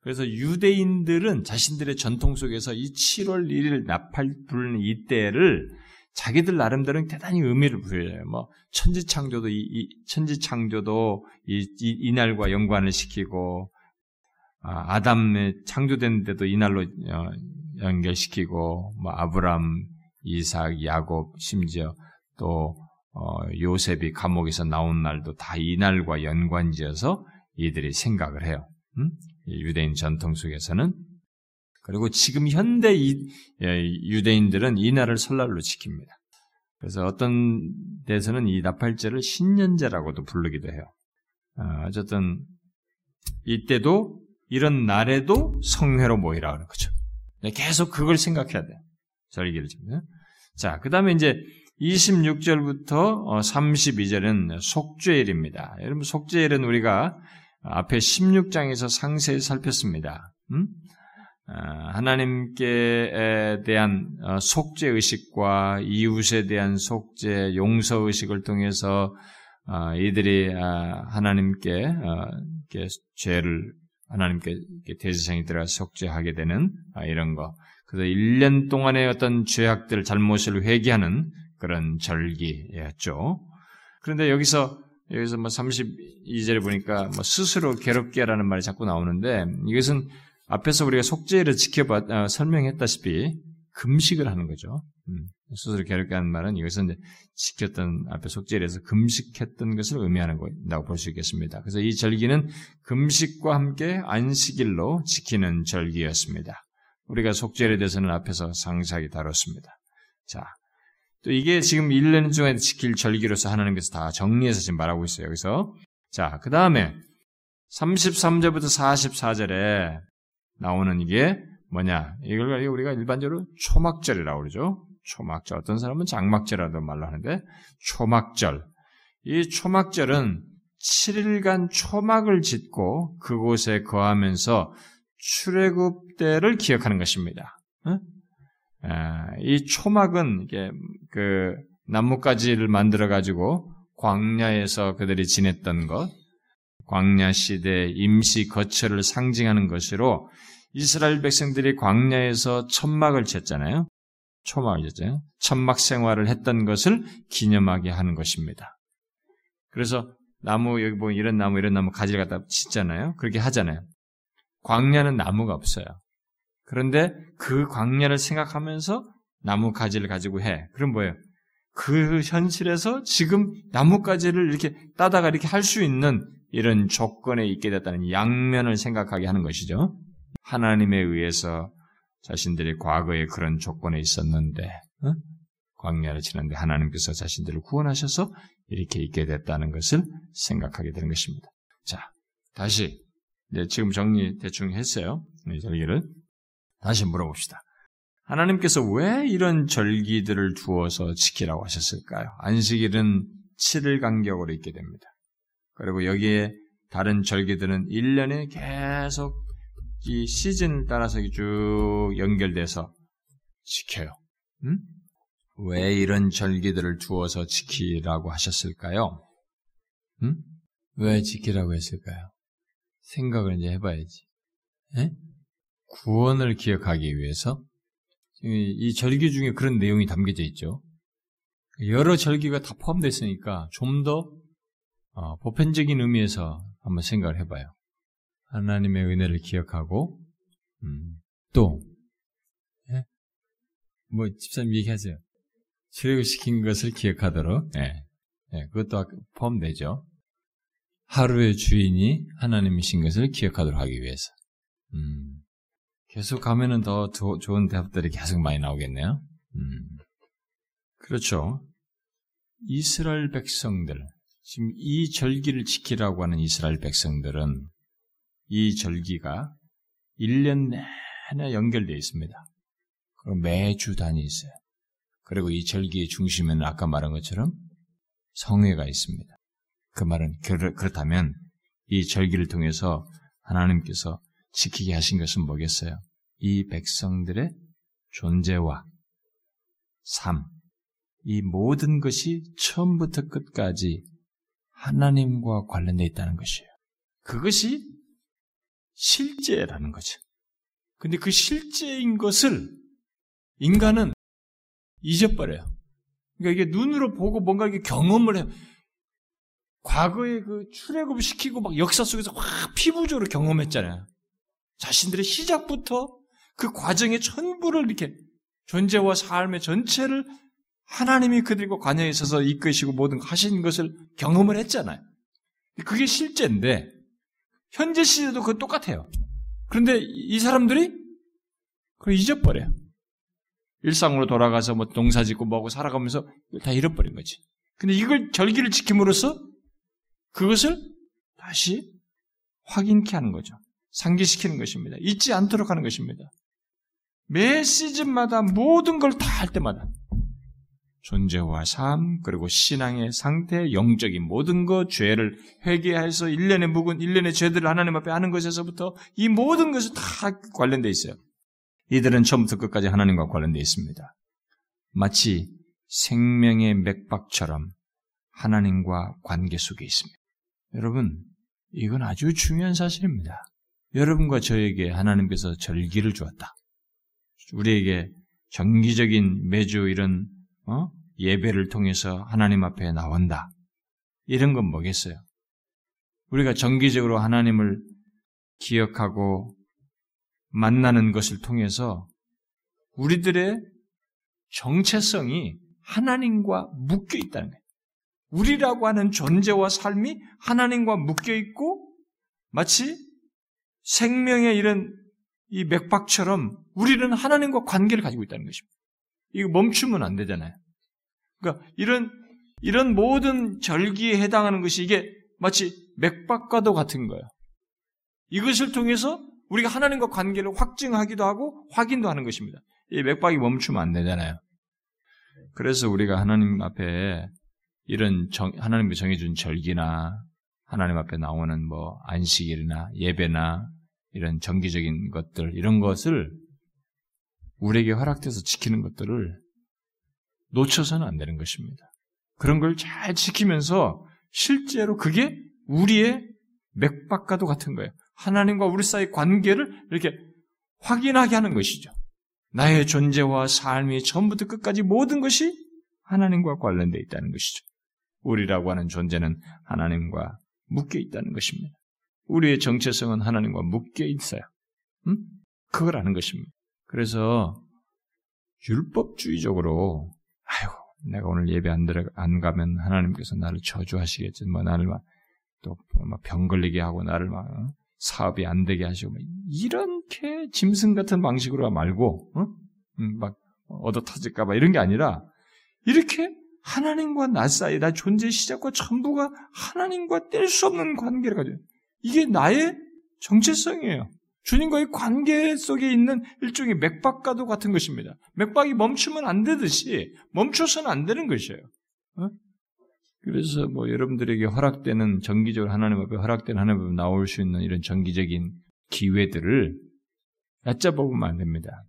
그래서 유대인들은 자신들의 전통 속에서 이 7월 1일 나팔 불는 이때를 자기들 나름대로 대단히 의미를 부여해요. 뭐 천지 창조도 이, 이 천지 창조도 이, 이, 이날과 연관을 시키고 아, 담의 창조됐는데도 이날로 어, 연결시키고 뭐 아브람, 이삭, 야곱 심지어 또 어, 요셉이 감옥에서 나온 날도 다 이날과 연관지어서 이들이 생각을 해요. 음? 유대인 전통 속에서는 그리고 지금 현대 예, 유대인들은 이 날을 설날로 지킵니다. 그래서 어떤 데서는 이 나팔절을 신년제라고도 부르기도 해요. 아, 어쨌든 이때도 이런 날에도 성회로 모이라 하는 거죠. 네, 계속 그걸 생각해야 돼요. 절기를 지금. 자, 그 다음에 이제 26절부터 32절은 속죄일입니다. 여러분, 속죄일은 우리가 앞에 16장에서 상세히 살폈습니다. 음? 아, 하나님께 대한 어, 속죄 의식과 이웃에 대한 속죄, 용서 의식을 통해서 아, 이들이 아, 하나님께 어, 죄를 하나님께 대제사장이 들어 속죄하게 되는 이런 거. 그래서 1년 동안의 어떤 죄악들, 잘못을 회개하는 그런 절기였죠. 그런데 여기서 여기서 뭐 32절에 보니까 뭐 스스로 괴롭게라는 말이 자꾸 나오는데 이것은 앞에서 우리가 속죄를 지켜봤 아, 설명했다시피 금식을 하는 거죠. 음, 스스로 괴롭게 하는 말은 이것은 이제 지켰던 앞에 속죄에서 금식했던 것을 의미하는 거라고 볼 수 있겠습니다. 그래서 이 절기는 금식과 함께 안식일로 지키는 절기였습니다. 우리가 속죄에 대해서는 앞에서 상세하게 다뤘습니다. 자, 또 이게 지금 1년 중에 지킬 절기로서 하나님께서 다 정리해서 지금 말하고 있어요. 여기서. 자, 그 다음에 33절부터 44절에 나오는 이게 뭐냐. 이걸 우리가 일반적으로 초막절이라고 그러죠. 초막절. 어떤 사람은 장막절이라도 말로 하는데, 초막절. 이 초막절은 7일간 초막을 짓고 그곳에 거하면서 출애굽 때를 기억하는 것입니다. 이 초막은 이게 그 나뭇가지를 만들어 가지고 광야에서 그들이 지냈던 것, 광야 시대 임시 거처를 상징하는 것으로 이스라엘 백성들이 광야에서 천막을 쳤잖아요. 초막을 쳤잖아요. 천막 생활을 했던 것을 기념하게 하는 것입니다. 그래서 나무 여기 보면 이런 나무 이런 나무 가지를 갖다 짓잖아요. 그렇게 하잖아요. 광야는 나무가 없어요. 그런데 그 광야를 생각하면서 나무 가지를 가지고 해. 그럼 뭐예요? 그 현실에서 지금 나뭇가지를 이렇게 따다가 이렇게 할 수 있는 이런 조건에 있게 됐다는 양면을 생각하게 하는 것이죠. 하나님에 의해서 자신들이 과거에 그런 조건에 있었는데 어? 광야를 지는데 하나님께서 자신들을 구원하셔서 이렇게 있게 됐다는 것을 생각하게 되는 것입니다. 자, 다시 네, 지금 정리 대충 했어요. 이 절기를 다시 물어봅시다. 하나님께서 왜 이런 절기들을 두어서 지키라고 하셨을까요? 안식일은 7일 간격으로 있게 됩니다. 그리고 여기에 다른 절기들은 1년에 계속 이 시즌을 따라서 쭉 연결돼서 지켜요. 음? 왜 이런 절기들을 두어서 지키라고 하셨을까요? 음? 왜 지키라고 했을까요? 생각을 이제 해봐야지. 에? 구원을 기억하기 위해서 이 절기 중에 그런 내용이 담겨져 있죠. 여러 절기가 다 포함되어 있으니까 좀더 어, 보편적인 의미에서 한번 생각을 해봐요. 하나님의 은혜를 기억하고 음, 또 예? 뭐 집사님 얘기하세요. 출애굽시킨 것을 기억하도록 예. 예, 그것도 포함되죠. 하루의 주인이 하나님이신 것을 기억하도록 하기 위해서. 음, 계속 가면은 더 조, 좋은 대답들이 계속 많이 나오겠네요. 음. 그렇죠. 이스라엘 백성들, 지금 이 절기를 지키라고 하는 이스라엘 백성들은 이 절기가 1년 내내 연결되어 있습니다. 그럼 매주 단위 있어요. 그리고 이 절기의 중심에는 아까 말한 것처럼 성회가 있습니다. 그 말은 그렇다면 이 절기를 통해서 하나님께서 지키게 하신 것은 뭐겠어요? 이 백성들의 존재와 삶, 이 모든 것이 처음부터 끝까지 하나님과 관련되어 있다는 것이에요. 그것이 실제라는 거죠. 근데 그 실제인 것을 인간은 잊어버려요. 그러니까 이게 눈으로 보고 뭔가 이게 경험을 해요. 과거에 그 출애굽 시키고 막 역사 속에서 확 피부적으로 경험했잖아요. 자신들의 시작부터 그 과정의 전부를 이렇게 존재와 삶의 전체를 하나님이 그들과 관여에 있어서 이끄시고 모든 하신 것을 경험을 했잖아요. 그게 실제인데 현재 시대도 그거 똑같아요. 그런데 이 사람들이 그걸 잊어버려요. 일상으로 돌아가서 뭐 농사 짓고 뭐하고 살아가면서 다 잃어버린 거지. 근데 이걸 절기를 지킴으로써 그것을 다시 확인케 하는 거죠. 상기시키는 것입니다. 잊지 않도록 하는 것입니다. 매 시즌마다 모든 걸 다 할 때마다 존재와 삶, 그리고 신앙의 상태, 영적인 모든 것, 죄를 회개해서 1년의 묵은 1년의 죄들을 하나님 앞에 하는 것에서부터 이 모든 것이 다 관련되어 있어요. 이들은 처음부터 끝까지 하나님과 관련되어 있습니다. 마치 생명의 맥박처럼 하나님과 관계 속에 있습니다. 여러분, 이건 아주 중요한 사실입니다. 여러분과 저에게 하나님께서 절기를 주었다. 우리에게 정기적인 매주 이런 어? 예배를 통해서 하나님 앞에 나온다. 이런 건 뭐겠어요? 우리가 정기적으로 하나님을 기억하고 만나는 것을 통해서 우리들의 정체성이 하나님과 묶여 있다는 거예요. 우리라고 하는 존재와 삶이 하나님과 묶여 있고 마치 생명의 이런 이 맥박처럼 우리는 하나님과 관계를 가지고 있다는 것입니다. 이거 멈추면 안 되잖아요. 그러니까 이런 이런 모든 절기에 해당하는 것이 이게 마치 맥박과도 같은 거예요. 이것을 통해서 우리가 하나님과 관계를 확증하기도 하고 확인도 하는 것입니다. 이 맥박이 멈추면 안 되잖아요. 그래서 우리가 하나님 앞에 이런 정, 하나님이 정해준 절기나 하나님 앞에 나오는 뭐 안식일이나 예배나 이런 정기적인 것들 이런 것을 우리에게 허락돼서 지키는 것들을 놓쳐서는 안 되는 것입니다. 그런 걸 잘 지키면서 실제로 그게 우리의 맥박과도 같은 거예요. 하나님과 우리 사이의 관계를 이렇게 확인하게 하는 것이죠. 나의 존재와 삶이 처음부터 끝까지 모든 것이 하나님과 관련되어 있다는 것이죠. 우리라고 하는 존재는 하나님과 묶여 있다는 것입니다. 우리의 정체성은 하나님과 묶여 있어요. 음? 그걸 아는 것입니다. 그래서 율법주의적으로 아이고 내가 오늘 예배 안 들어 안 가면 하나님께서 나를 저주하시겠지. 뭐 나를 막 또 병 걸리게 하고 나를 막 어? 사업이 안 되게 하시고 이렇게 짐승 같은 방식으로 말고 어? 음, 막 얻어 터질까봐 이런 게 아니라 이렇게 하나님과 나 사이, 나 존재의 시작과 전부가 하나님과 뗄 수 없는 관계를 가져요. 이게 나의 정체성이에요. 주님과의 관계 속에 있는 일종의 맥박과도 같은 것입니다. 맥박이 멈추면 안 되듯이 멈춰서는 안 되는 것이에요. 어? 그래서 뭐 여러분들에게 허락되는 정기적으로 하나님 앞에 허락된 하나님 앞에 나올 수 있는 이런 정기적인 기회들을 얕잡아보면 안 됩니다.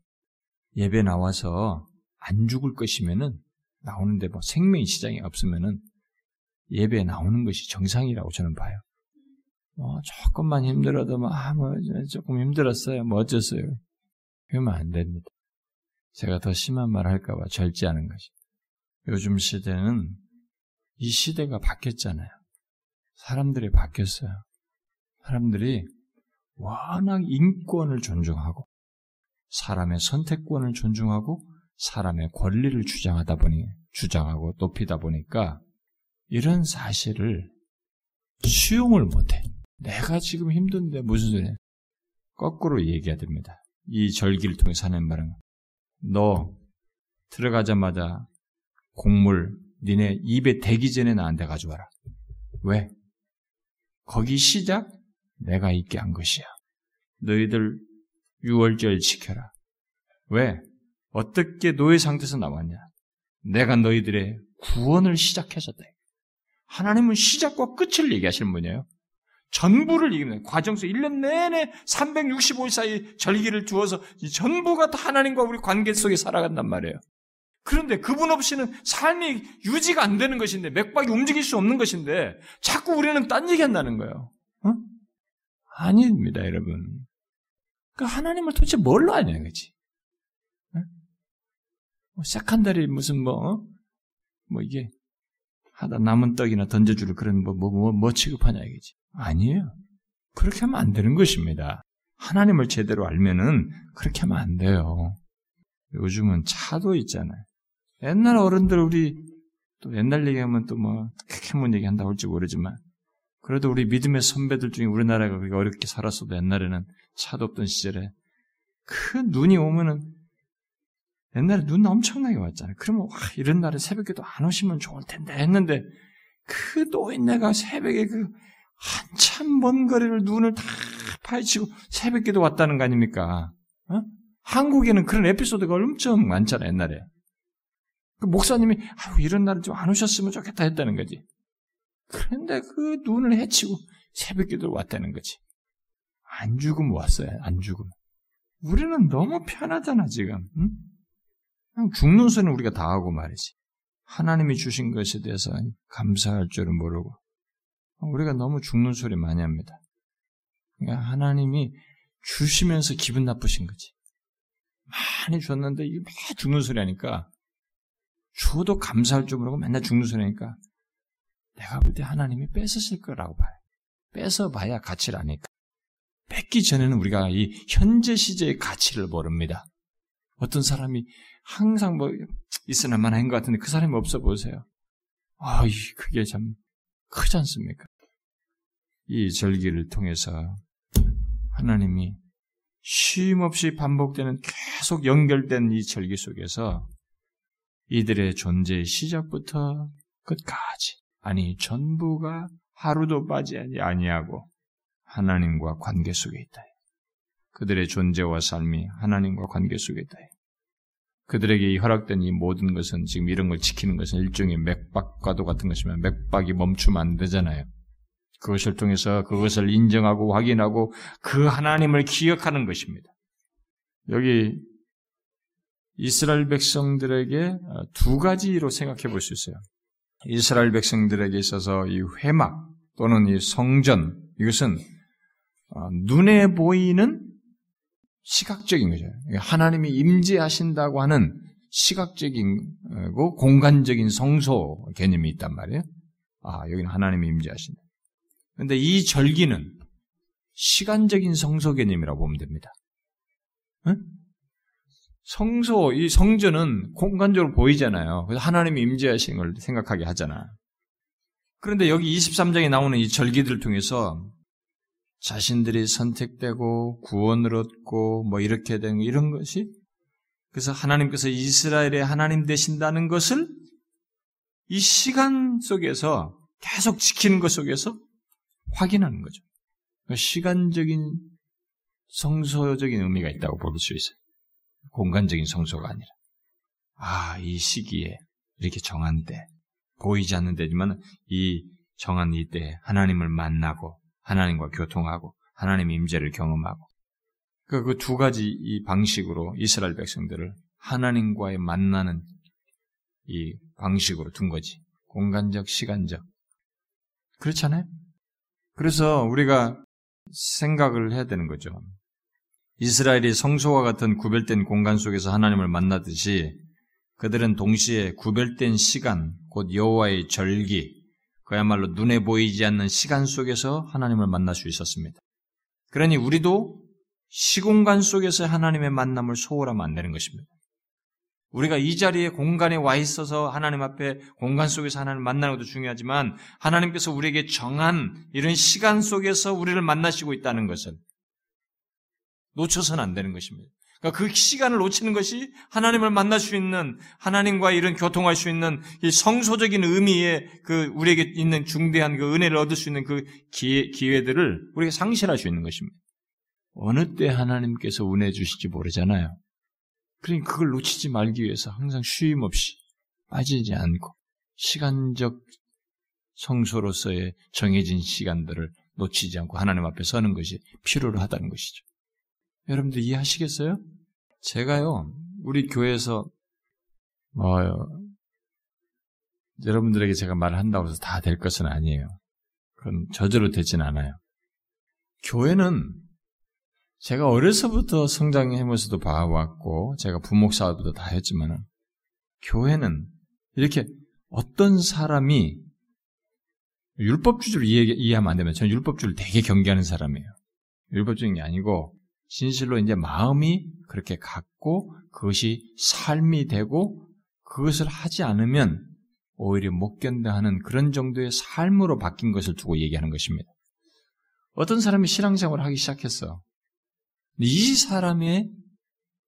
예배 나와서 안 죽을 것이면은 나오는데 뭐 생명의 시장이 없으면은 예배에 나오는 것이 정상이라고 저는 봐요. 뭐 조금만 힘들어도 뭐, 아, 뭐 조금 힘들었어요. 뭐 어쩌어요. 그러면 안 됩니다. 제가 더 심한 말 할까봐 절제하는 것이. 요즘 시대는 이 시대가 바뀌었잖아요. 사람들이 바뀌었어요. 사람들이 워낙 인권을 존중하고 사람의 선택권을 존중하고 사람의 권리를 주장하다 보니 주장하고 높이다 보니까 이런 사실을 수용을 못해. 내가 지금 힘든데 무슨 소리야? 거꾸로 얘기해야 됩니다. 이 절기를 통해서 하는 말은 너 들어가자마자 곡물 니네 입에 대기 전에 나한테 가져와라. 왜? 거기 시작 내가 있게 한 것이야. 너희들 유월절 지켜라. 왜? 어떻게 노예 상태에서 나왔냐? 내가 너희들의 구원을 시작해줬다. 하나님은 시작과 끝을 얘기하시는 분이에요. 전부를 얘기합니다. 과정 속 1년 내내 365일 사이 절기를 두어서 전부가 다 하나님과 우리 관계 속에 살아간단 말이에요. 그런데 그분 없이는 삶이 유지가 안 되는 것인데, 맥박이 움직일 수 없는 것인데, 자꾸 우리는 딴 얘기 한다는 거예요. 어? 아닙니다, 여러분. 그 하나님을 도대체 뭘로 아냐, 그지? 뭐 세칸다리 무슨 뭐, 어? 뭐 이게 하다 남은 떡이나 던져줄 그런 뭐, 뭐, 뭐, 뭐 취급하냐 이거지. 아니에요. 그렇게 하면 안 되는 것입니다. 하나님을 제대로 알면은 그렇게 하면 안 돼요. 요즘은 차도 있잖아요. 옛날 어른들 우리 또 옛날 얘기하면 또 뭐 캐몬 얘기 한다고 할지 모르지만 그래도 우리 믿음의 선배들 중에 우리나라가 그렇게 어렵게 살았어도 옛날에는 차도 없던 시절에 큰 눈이 오면은 옛날에 눈 엄청나게 왔잖아요. 그러면 와, 이런 날에 새벽에도 안 오시면 좋을 텐데 했는데 그 노인네가 새벽에 그 한참 먼 거리를 눈을 다 파헤치고 새벽에도 왔다는 거 아닙니까? 어? 한국에는 그런 에피소드가 엄청 많잖아요, 옛날에. 그 목사님이 아유, 이런 날은 좀 안 오셨으면 좋겠다 했다는 거지. 그런데 그 눈을 헤치고 새벽에도 왔다는 거지. 안 죽으면 왔어요, 안 죽으면. 우리는 너무 편하잖아, 지금. 응? 그냥 죽는 소리는 우리가 다 하고 말이지. 하나님이 주신 것에 대해서 감사할 줄은 모르고 우리가 너무 죽는 소리 많이 합니다. 그러니까 하나님이 주시면서 기분 나쁘신 거지. 많이 줬는데 이게 막 죽는 소리 하니까 줘도 감사할 줄 모르고 맨날 죽는 소리 하니까 내가 볼 때 하나님이 뺏으실 거라고 봐요. 뺏어봐야 가치를 아니까. 뺏기 전에는 우리가 이 현재 시제의 가치를 모릅니다. 어떤 사람이 항상 뭐 있으나 마나인 것 같은데 그 사람이 없어 보세요. 아, 그게 참 크지 않습니까? 이 절기를 통해서 하나님이 쉼 없이 반복되는 계속 연결된 이 절기 속에서 이들의 존재의 시작부터 끝까지 아니 전부가 하루도 빠지지 아니하고 하나님과 관계 속에 있다. 그들의 존재와 삶이 하나님과 관계 속에 있다. 그들에게 허락된 이 모든 것은 지금 이런 걸 지키는 것은 일종의 맥박과도 같은 것이면 맥박이 멈추면 안 되잖아요. 그것을 통해서 그것을 인정하고 확인하고 그 하나님을 기억하는 것입니다. 여기 이스라엘 백성들에게 두 가지로 생각해 볼 수 있어요. 이스라엘 백성들에게 있어서 이 회막 또는 이 성전 이것은 어, 눈에 보이는 시각적인 거죠. 하나님이 임재하신다고 하는 시각적인고 공간적인 성소 개념이 있단 말이에요. 아, 여기는 하나님이 임재하신다. 그런데 이 절기는 시간적인 성소 개념이라고 보면 됩니다. 응? 성소, 이 성전은 공간적으로 보이잖아요. 그래서 하나님이 임재하시는 걸 생각하게 하잖아. 그런데 여기 23장에 나오는 이 절기들을 통해서 자신들이 선택되고 구원을 얻고 뭐 이렇게 된 이런 것이 그래서 하나님께서 이스라엘의 하나님 되신다는 것을 이 시간 속에서 계속 지키는 것 속에서 확인하는 거죠. 그 시간적인 성소적인 의미가 있다고 볼 수 있어요. 공간적인 성소가 아니라. 아, 이 시기에 이렇게 정한 때, 보이지 않는 데지만 이 정한 이때 하나님을 만나고 하나님과 교통하고 하나님 임재를 경험하고 그두 가지 이 방식으로 이스라엘 백성들을 하나님과의 만나는 이 방식으로 둔 거지. 공간적, 시간적. 그렇잖아요? 그래서 우리가 생각을 해야 되는 거죠. 이스라엘이 성소와 같은 구별된 공간 속에서 하나님을 만나듯이 그들은 동시에 구별된 시간, 곧 여호와의 절기, 그야말로 눈에 보이지 않는 시간 속에서 하나님을 만날 수 있었습니다. 그러니 우리도 시공간 속에서 하나님의 만남을 소홀하면 안 되는 것입니다. 우리가 이 자리에 공간에 와 있어서 하나님 앞에 공간 속에서 하나님을 만나는 것도 중요하지만 하나님께서 우리에게 정한 이런 시간 속에서 우리를 만나시고 있다는 것을 놓쳐서는 안 되는 것입니다. 그러니까 그 시간을 놓치는 것이 하나님을 만날 수 있는 하나님과 이런 교통할 수 있는 이 성소적인 의미의 그 우리에게 있는 중대한 그 은혜를 얻을 수 있는 그 기회, 기회들을 우리가 상실할 수 있는 것입니다. 어느 때 하나님께서 은혜 주실지 모르잖아요. 그러니 그걸 놓치지 말기 위해서 항상 쉼 없이 빠지지 않고 시간적 성소로서의 정해진 시간들을 놓치지 않고 하나님 앞에 서는 것이 필요로 하다는 것이죠. 여러분들 이해하시겠어요? 제가요, 우리 교회에서, 뭐, 여러분들에게 제가 말을 한다고 해서 다 될 것은 아니에요. 그건 저절로 되진 않아요. 교회는 제가 어려서부터 성장하면서도 봐왔고, 제가 부목사부터 다 했지만은, 교회는 이렇게 어떤 사람이 율법주의를 이해, 이해 하면 안 되면 저는 율법주의를 되게 경계하는 사람이에요. 율법주의인 게 아니고 진실로 이제 마음이 그렇게 갖고 그것이 삶이 되고 그것을 하지 않으면 오히려 못 견뎌하는 그런 정도의 삶으로 바뀐 것을 두고 얘기하는 것입니다. 어떤 사람이 신앙생활을 하기 시작했어. 이 사람의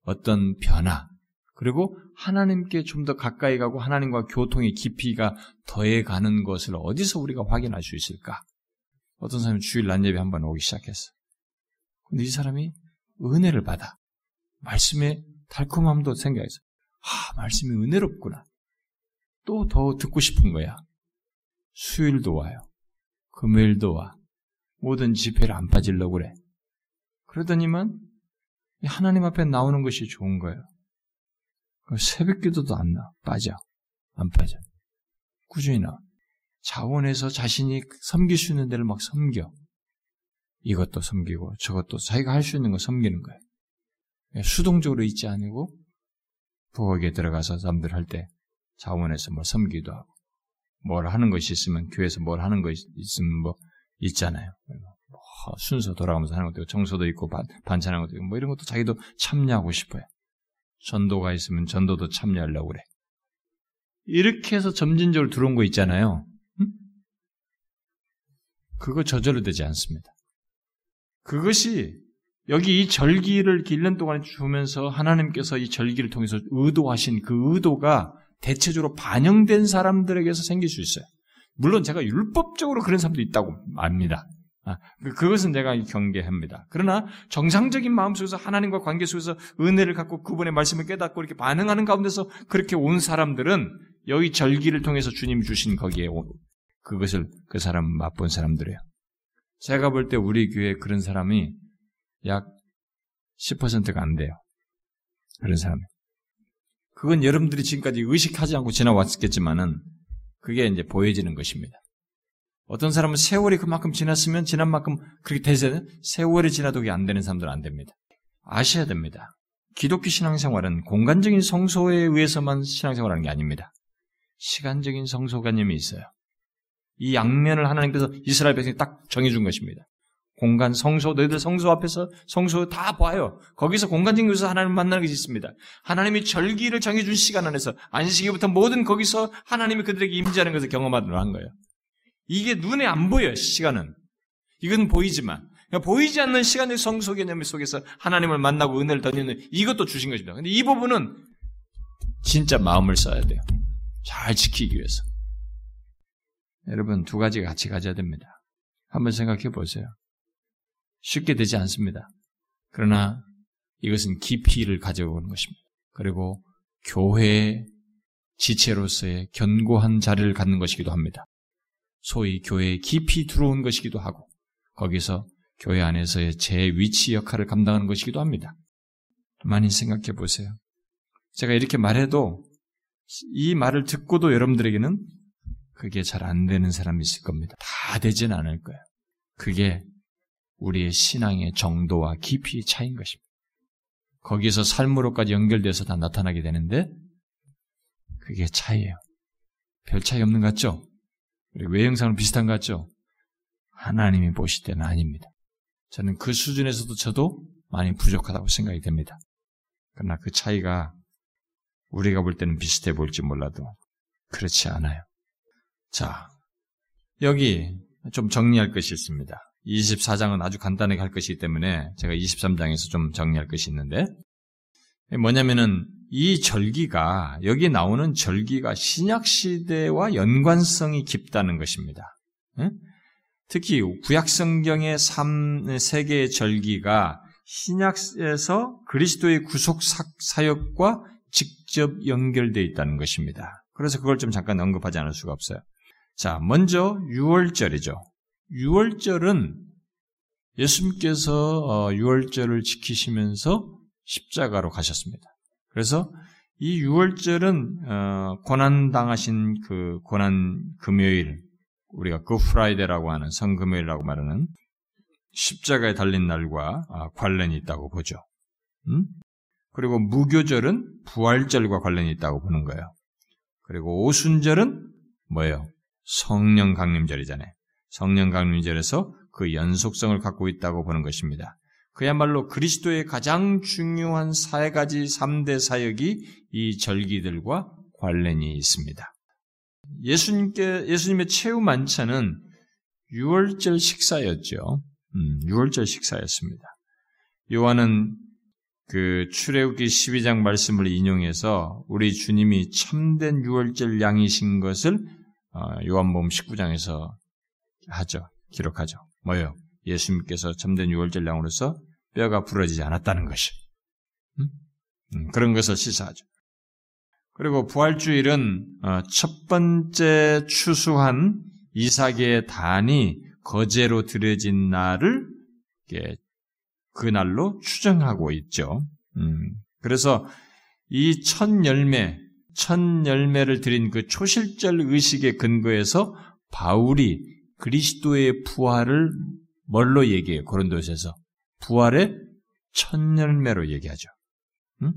어떤 변화, 그리고 하나님께 좀 더 가까이 가고 하나님과 교통의 깊이가 더해 가는 것을 어디서 우리가 확인할 수 있을까? 어떤 사람이 주일 낮 예배 한번 오기 시작했어. 근데 이 사람이 은혜를 받아. 말씀의 달콤함도 생겨서 아, 말씀이 은혜롭구나. 또 더 듣고 싶은 거야. 수요일도 와요. 금요일도 와. 모든 집회를 안 빠질려고 그래. 그러더니만 하나님 앞에 나오는 것이 좋은 거예요. 새벽 기도도 안 나. 빠져. 안 빠져. 꾸준히 나. 자원해서 자신이 섬길 수 있는 데를 막 섬겨. 이것도 섬기고 저것도 자기가 할 수 있는 거 섬기는 거예요. 예, 수동적으로 있지 않고 부엌에 들어가서 사람들 할 때 자원해서 뭐 섬기도 하고 뭘 하는 것이 있으면 교회에서 뭘 하는 것이 있으면 뭐 있잖아요. 뭐 순서 돌아가면서 하는 것도 있고 청소도 있고 반, 반찬하는 것도 있고 뭐 이런 것도 자기도 참여하고 싶어요. 전도가 있으면 전도도 참여하려고 그래. 이렇게 해서 점진적으로 들어온 거 있잖아요. 응? 그거 저절로 되지 않습니다. 그것이 여기 이 절기를 1년 동안 주면서 하나님께서 이 절기를 통해서 의도하신 그 의도가 대체적으로 반영된 사람들에게서 생길 수 있어요. 물론 제가 율법적으로 그런 사람도 있다고 압니다. 아, 그, 그것은 내가 경계합니다. 그러나 정상적인 마음 속에서 하나님과 관계 속에서 은혜를 갖고 그분의 말씀을 깨닫고 이렇게 반응하는 가운데서 그렇게 온 사람들은 여기 절기를 통해서 주님 주신 거기에 그것을 그 사람 맛본 사람들이에요. 제가 볼 때 우리 교회 그런 사람이 약 10%가 안 돼요. 그런 사람이. 그건 여러분들이 지금까지 의식하지 않고 지나왔겠지만은 그게 이제 보여지는 것입니다. 어떤 사람은 세월이 그만큼 지났으면 지난 만큼 그렇게 되서 세월이 지나도 그게 안 되는 사람들은 안 됩니다. 아셔야 됩니다. 기독교 신앙생활은 공간적인 성소에 의해서만 신앙생활하는 게 아닙니다. 시간적인 성소관념이 있어요. 이 양면을 하나님께서 이스라엘 백성이 딱 정해준 것입니다. 공간, 성소, 너희들 성소 앞에서 성소 다 봐요. 거기서 공간적인 곳에서 하나님 만나는 것이 있습니다. 하나님이 절기를 정해준 시간 안에서 안식일부터 모든 거기서 하나님이 그들에게 임재하는 것을 경험하도록 한 거예요. 이게 눈에 안 보여요, 시간은. 이건 보이지만. 그러니까 보이지 않는 시간의 성소 개념 속에서 하나님을 만나고 은혜를 더니는 이것도 주신 것입니다. 근데 이 부분은 진짜 마음을 써야 돼요. 잘 지키기 위해서. 여러분, 두 가지가 같이 가져야 됩니다. 한번 생각해 보세요. 쉽게 되지 않습니다. 그러나 이것은 깊이를 가져오는 것입니다. 그리고 교회의 지체로서의 견고한 자리를 갖는 것이기도 합니다. 소위 교회에 깊이 들어온 것이기도 하고 거기서 교회 안에서의 제 위치 역할을 감당하는 것이기도 합니다. 많이 생각해 보세요. 제가 이렇게 말해도 이 말을 듣고도 여러분들에게는 그게 잘 안 되는 사람이 있을 겁니다. 다 되진 않을 거예요. 그게 우리의 신앙의 정도와 깊이의 차이인 것입니다. 거기서 삶으로까지 연결돼서 다 나타나게 되는데 그게 차이예요. 별 차이 없는 것 같죠? 외형상은 비슷한 것 같죠? 하나님이 보실 때는 아닙니다. 저는 그 수준에서도 저도 많이 부족하다고 생각이 됩니다. 그러나 그 차이가 우리가 볼 때는 비슷해 보일지 몰라도 그렇지 않아요. 자, 여기 좀 정리할 것이 있습니다. 24장은 아주 간단하게 할 것이기 때문에 제가 23장에서 좀 정리할 것이 있는데 뭐냐면은 이 절기가 여기 나오는 절기가 신약 시대와 연관성이 깊다는 것입니다. 특히 구약 성경의 3, 3개의 절기가 신약에서 그리스도의 구속 사역과 직접 연결되어 있다는 것입니다. 그래서 그걸 좀 잠깐 언급하지 않을 수가 없어요. 자, 먼저 6월절이죠. 6월절은 예수님께서 6월절을 어, 지키시면서 십자가로 가셨습니다. 그래서 이 6월절은 어, 고난 당하신 그 고난 금요일 우리가 그 프라이데라고 하는 성금요일이라고 말하는 십자가에 달린 날과 아, 관련이 있다고 보죠. 음? 그리고 무교절은 부활절과 관련이 있다고 보는 거예요. 그리고 오순절은 뭐예요? 성령 강림절이잖아요. 성령 강림절에서 그 연속성을 갖고 있다고 보는 것입니다. 그야말로 그리스도의 가장 중요한 세 가지 3대 사역이 이 절기들과 관련이 있습니다. 예수님께, 예수님의 최후 만찬은 6월절 식사였죠. 음, 6월절 식사였습니다. 요한은 그 출애굽기 12장 말씀을 인용해서 우리 주님이 참된 6월절 양이신 것을 어, 요한복음 19장에서 하죠. 기록하죠. 뭐요? 예수님께서 참된 6월절 양으로서 뼈가 부러지지 않았다는 것이. 음? 음, 그런 것을 시사하죠. 그리고 부활주일은 어, 첫 번째 추수한 이삭의 단이 거제로 들여진 날을 그 날로 추정하고 있죠. 음, 그래서 이 첫 열매, 첫 열매를 드린 그 초실절 의식의 근거에서 바울이 그리스도의 부활을 뭘로 얘기해요? 고린도에서 부활의 첫 열매로 얘기하죠. 음?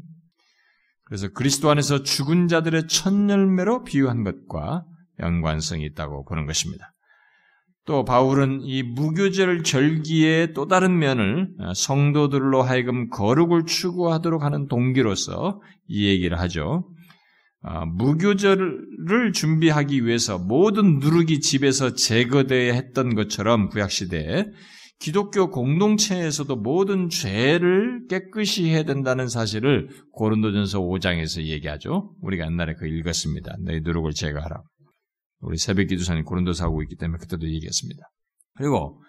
그래서 그리스도 안에서 죽은 자들의 첫 열매로 비유한 것과 연관성이 있다고 보는 것입니다. 또 바울은 이 무교절 절기의 또 다른 면을 성도들로 하여금 거룩을 추구하도록 하는 동기로서 이 얘기를 하죠. 아, 무교절을 준비하기 위해서 모든 누룩이 집에서 제거되어야 했던 것처럼 구약시대에 기독교 공동체에서도 모든 죄를 깨끗이 해야 된다는 사실을 고린도전서 5장에서 얘기하죠. 우리가 옛날에 그 읽었습니다. 너희 누룩을 제거하라. 우리 새벽 기도사님 고린도서 하고 있기 때문에 그때도 얘기했습니다. 그리고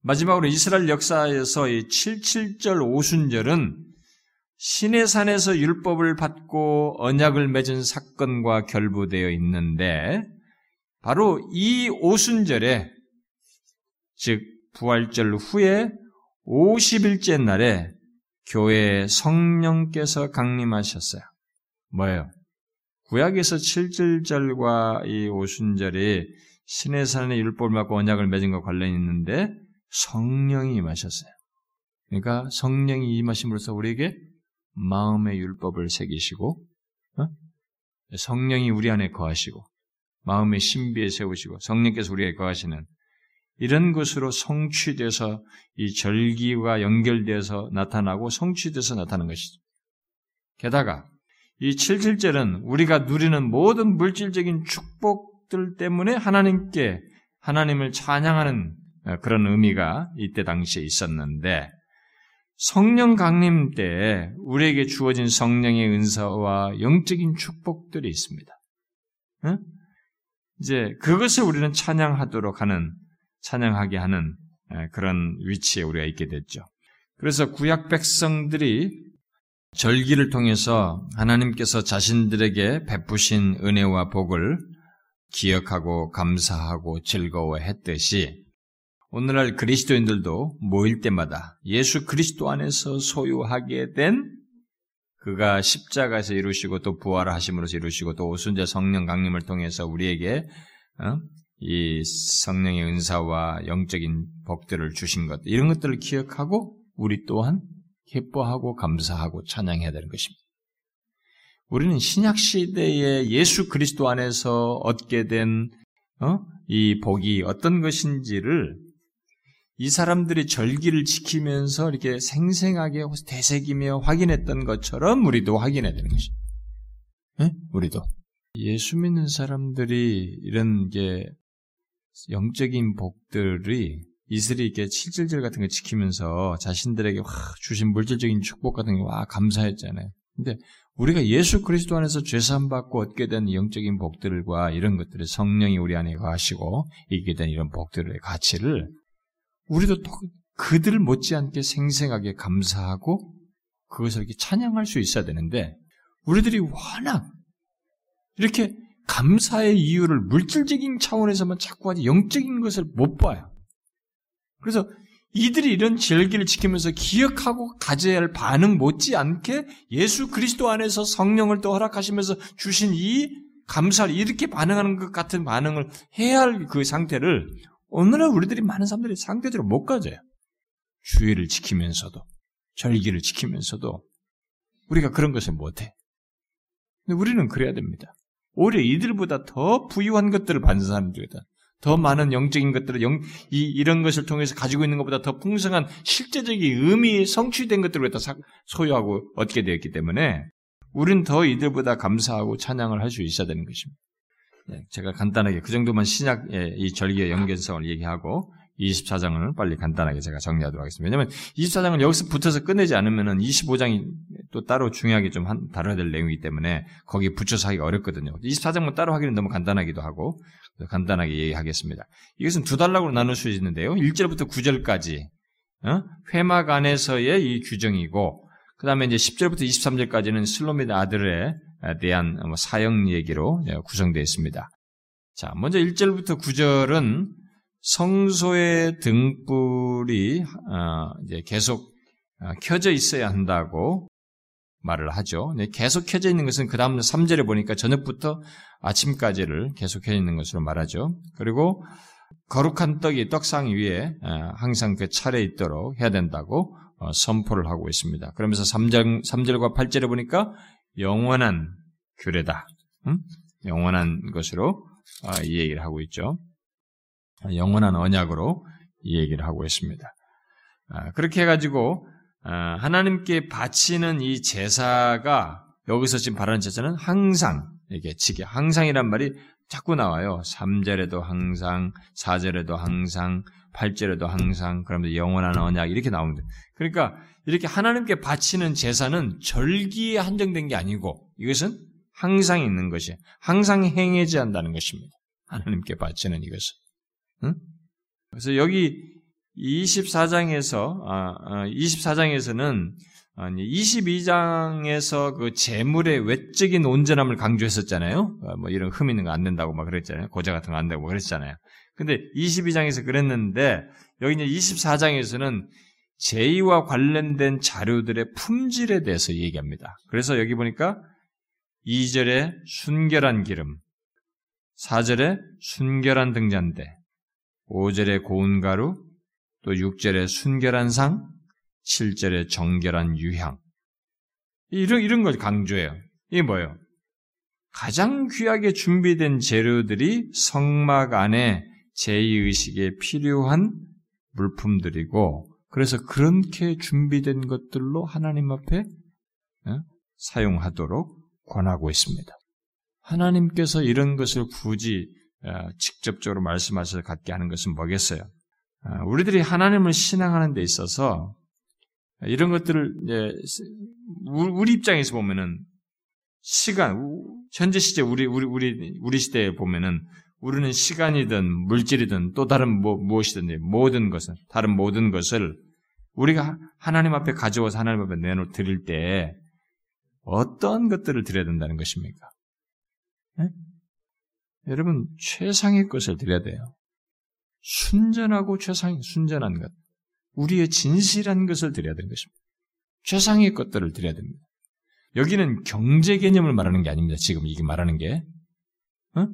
마지막으로 이스라엘 역사에서 이 77절 오순절은 신의 산에서 율법을 받고 언약을 맺은 사건과 결부되어 있는데 바로 이 오순절에 즉 부활절 후에 50일째 날에 교회에 성령께서 강림하셨어요. 뭐예요? 구약에서 7절절과 이 오순절이 신의 산의 율법을 받고 언약을 맺은 것 관련이 있는데 성령이 임하셨어요. 그러니까 성령이 임하심으로써 우리에게 마음의 율법을 새기시고 어? 성령이 우리 안에 거하시고 마음의 신비에 세우시고 성령께서 우리에게 거하시는 이런 것으로 성취돼서 이 절기와 연결돼서 나타나고 성취돼서 나타나는 것이죠. 게다가 이 7.7절은 우리가 누리는 모든 물질적인 축복들 때문에 하나님께 하나님을 찬양하는 그런 의미가 이때 당시에 있었는데 성령 강림 때 우리에게 주어진 성령의 은사와 영적인 축복들이 있습니다. 응? 이제 그것을 우리는 찬양하도록 하는 찬양하게 하는 그런 위치에 우리가 있게 됐죠. 그래서 구약 백성들이 절기를 통해서 하나님께서 자신들에게 베푸신 은혜와 복을 기억하고 감사하고 즐거워했듯이 오늘날 그리스도인들도 모일 때마다 예수 그리스도 안에서 소유하게 된 그가 십자가에서 이루시고 또 부활하심으로써 이루시고 또 오순절 성령 강림을 통해서 우리에게 어? 이 성령의 은사와 영적인 복들을 주신 것 이런 것들을 기억하고 우리 또한 기뻐하고 감사하고 찬양해야 되는 것입니다. 우리는 신약 시대에 예수 그리스도 안에서 얻게 된이 어? 복이 어떤 것인지를 이 사람들이 절기를 지키면서 이렇게 생생하게 되새기며 확인했던 것처럼 우리도 확인해야 되는 것입니다. 네? 우리도. 예수 믿는 사람들이 이런 게 영적인 복들이 이슬이 이렇게 칠질절 같은 거 지키면서 자신들에게 와, 주신 물질적인 축복 같은 게 와, 감사했잖아요. 근데 우리가 예수 그리스도 안에서 죄산 받고 얻게 된 영적인 복들과 이런 것들을 성령이 우리 안에 가시고 있게 된 이런 복들의 가치를 우리도 그들 못지않게 생생하게 감사하고 그것을 이렇게 찬양할 수 있어야 되는데 우리들이 워낙 이렇게 감사의 이유를 물질적인 차원에서만 자꾸 하지 영적인 것을 못 봐요. 그래서 이들이 이런 절기를 지키면서 기억하고 가져야 할 반응 못지않게 예수 그리스도 안에서 성령을 또 허락하시면서 주신 이 감사를 이렇게 반응하는 것 같은 반응을 해야 할 그 상태를 오늘날 우리들이 많은 사람들이 상대적으로 못 가져요. 주의를 지키면서도, 절기를 지키면서도 우리가 그런 것을 못해. 근데 우리는 그래야 됩니다. 오히려 이들보다 더 부유한 것들을 받는 사람들이다. 더 많은 영적인 것들을 영, 이, 이런 것을 통해서 가지고 있는 것보다 더 풍성한 실제적인 의미, 성취된 것들을 다 소유하고 얻게 되었기 때문에 우리는 더 이들보다 감사하고 찬양을 할 수 있어야 되는 것입니다. 네, 제가 간단하게 그 정도만 신약의 이 절기의 연결성을 얘기하고 24장을 빨리 간단하게 제가 정리하도록 하겠습니다. 왜냐하면 24장을 여기서 붙어서 끝내지 않으면 25장이 또 따로 중요하게 좀 한, 다뤄야 될 내용이기 때문에 거기 붙여서 하기가 어렵거든요. 24장만 따로 하기는 너무 간단하기도 하고 간단하게 얘기하겠습니다. 이것은 두 단락으로 나눌 수 있는데요. 1절부터 9절까지 어? 회막 안에서의 이 규정이고 그 다음에 이제 10절부터 23절까지는 슬로미드 아들의 대한 뭐 사형 얘기로 구성되어 있습니다. 자, 먼저 1절부터 9절은 성소의 등불이 어, 계속 어, 켜져 있어야 한다고 말을 하죠. 계속 켜져 있는 것은 그 다음 3절에 보니까 저녁부터 아침까지를 계속 켜져 있는 것으로 말하죠. 그리고 거룩한 떡이 떡상 위에 어, 항상 그 차례 있도록 해야 된다고 선포를 하고 있습니다. 그러면서 3절, 3절과 8절에 보니까 영원한 규례다. 응? 영원한 것으로 아, 이 얘기를 하고 있죠. 영원한 언약으로 이 얘기를 하고 있습니다. 아, 그렇게 해가지고 아, 하나님께 바치는 이 제사가 여기서 지금 바라는 제사는 항상 이게 지게 항상이란 말이 자꾸 나와요. 3절에도 항상, 4절에도 항상, 8절에도 항상, 그러면서 영원한 언약 이렇게 나옵니다. 그러니까 이렇게 하나님께 바치는 제사는 절기에 한정된 게 아니고 이것은 항상 있는 것이 항상 행해져야 한다는 것입니다. 하나님께 바치는 이것은. 응? 그래서 여기 24장에서 아, 24장에서는 아니 22장에서 그 재물의 외적인 온전함을 강조했었잖아요. 어, 뭐 이런 흠 있는 거 안 된다고 막 그랬잖아요. 고자 같은 거 안 되고 그랬잖아요. 근데 22장에서 그랬는데 여기 이제 24장에서는 제의와 관련된 자료들의 품질에 대해서 얘기합니다. 그래서 여기 보니까 2절에 순결한 기름, 4절에 순결한 등잔대, 5절에 고운 가루, 또 6절에 순결한 상, 7절에 정결한 유향. 이런, 이런 걸 강조해요. 이게 뭐예요? 가장 귀하게 준비된 재료들이 성막 안에 제2의식에 필요한 물품들이고, 그래서 그렇게 준비된 것들로 하나님 앞에 어? 사용하도록 권하고 있습니다. 하나님께서 이런 것을 굳이 어, 직접적으로 말씀하셔서 갖게 하는 것은 뭐겠어요? 어, 우리들이 하나님을 신앙하는 데 있어서 이런 것들을 우리 입장에서 보면은 시간 현재 시제 우리 우리 우리 우리 시대에 보면은 우리는 시간이든 물질이든 또 다른 뭐, 무엇이든 모든 것은 다른 모든 것을 우리가 하나님 앞에 가져와서 하나님 앞에 내놓 드릴 때 어떤 것들을 드려야 된다는 것입니까? 네? 여러분 최상의 것을 드려야 돼요. 순전하고 최상의 순전한 것. 우리의 진실한 것을 드려야 되는 것입니다. 최상의 것들을 드려야 됩니다. 여기는 경제 개념을 말하는 게 아닙니다. 지금 이게 말하는 게. 어?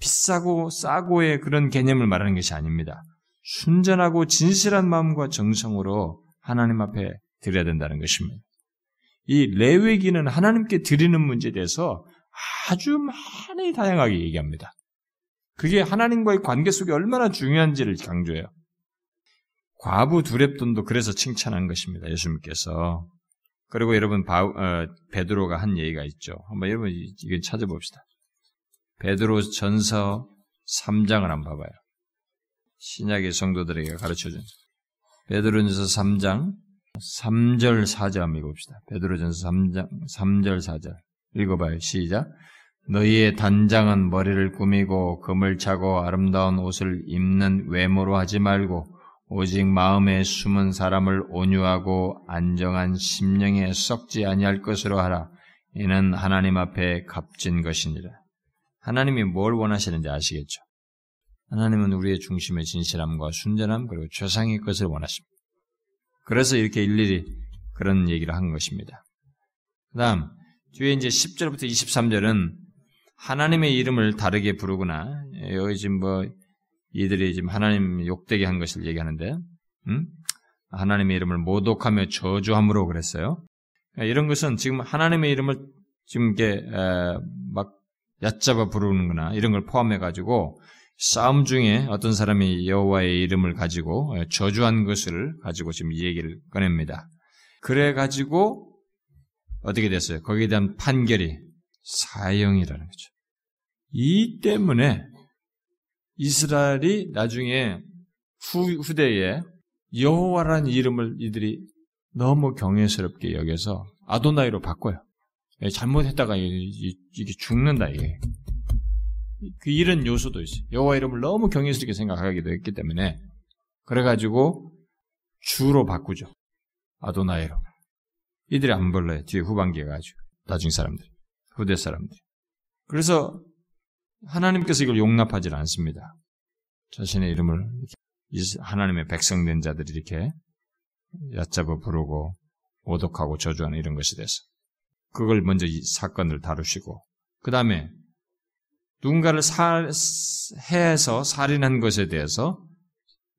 비싸고 싸고의 그런 개념을 말하는 것이 아닙니다. 순전하고 진실한 마음과 정성으로 하나님 앞에 드려야 된다는 것입니다. 이 레위기는 하나님께 드리는 문제에 대해서 아주 많이 다양하게 얘기합니다. 그게 하나님과의 관계 속에 얼마나 중요한지를 강조해요. 과부 두랩돈도 그래서 칭찬한 것입니다. 예수님께서. 그리고 여러분 바, 어, 베드로가 한 얘기가 있죠. 한번 여러분 이거 찾아봅시다. 베드로 전서 3장을 한번 봐봐요. 신약의 성도들에게 가르쳐준 베드로전서 3장 3절 4절 한번 읽어봅시다. 베드로전서 3장 3절 4절 읽어봐요. 시작. 너희의 단장은 머리를 꾸미고 금을 차고 아름다운 옷을 입는 외모로 하지 말고 오직 마음에 숨은 사람을 온유하고 안정한 심령에 썩지 아니할 것으로 하라. 이는 하나님 앞에 값진 것이니라. 하나님이 뭘 원하시는지 아시겠죠? 하나님은 우리의 중심의 진실함과 순전함 그리고 최상의 것을 원하십니다. 그래서 이렇게 일일이 그런 얘기를 한 것입니다. 그 다음, 뒤에 이제 10절부터 23절은 하나님의 이름을 다르게 부르거나, 여기 지금 뭐, 이들이 지금 하나님 욕되게 한 것을 얘기하는데, 음? 하나님의 이름을 모독하며 저주함으로 그랬어요. 그러니까 이런 것은 지금 하나님의 이름을 지금 이게 막 얕잡아 부르는구나 이런 걸 포함해 가지고 싸움 중에 어떤 사람이 여호와의 이름을 가지고 저주한 것을 가지고 지금 이 얘기를 꺼냅니다. 그래 가지고 어떻게 됐어요? 거기에 대한 판결이 사형이라는 거죠. 이 때문에 이스라엘이 나중에 후, 후대에 여호와라는 이름을 이들이 너무 경외스럽게 여겨서 아도나이로 바꿔요. 예, 잘못했다가 이게 죽는다 이게. 그 이런 요소도 있어요. 여호와 이름을 너무 경외스럽게 생각하기도 했기 때문에 그래가지고 주로 바꾸죠. 아도나이로. 이들이 안 불러요. 뒤에 후반기에 가지고 나중 사람들, 후대 사람들. 그래서 하나님께서 이걸 용납하지 않습니다. 자신의 이름을 하나님의 백성된 자들이 이렇게 얕잡아 부르고 오독하고 저주하는 이런 것이 돼서 그걸 먼저 이 사건을 다루시고 그 다음에 누군가를 살, 해서 살인한 것에 대해서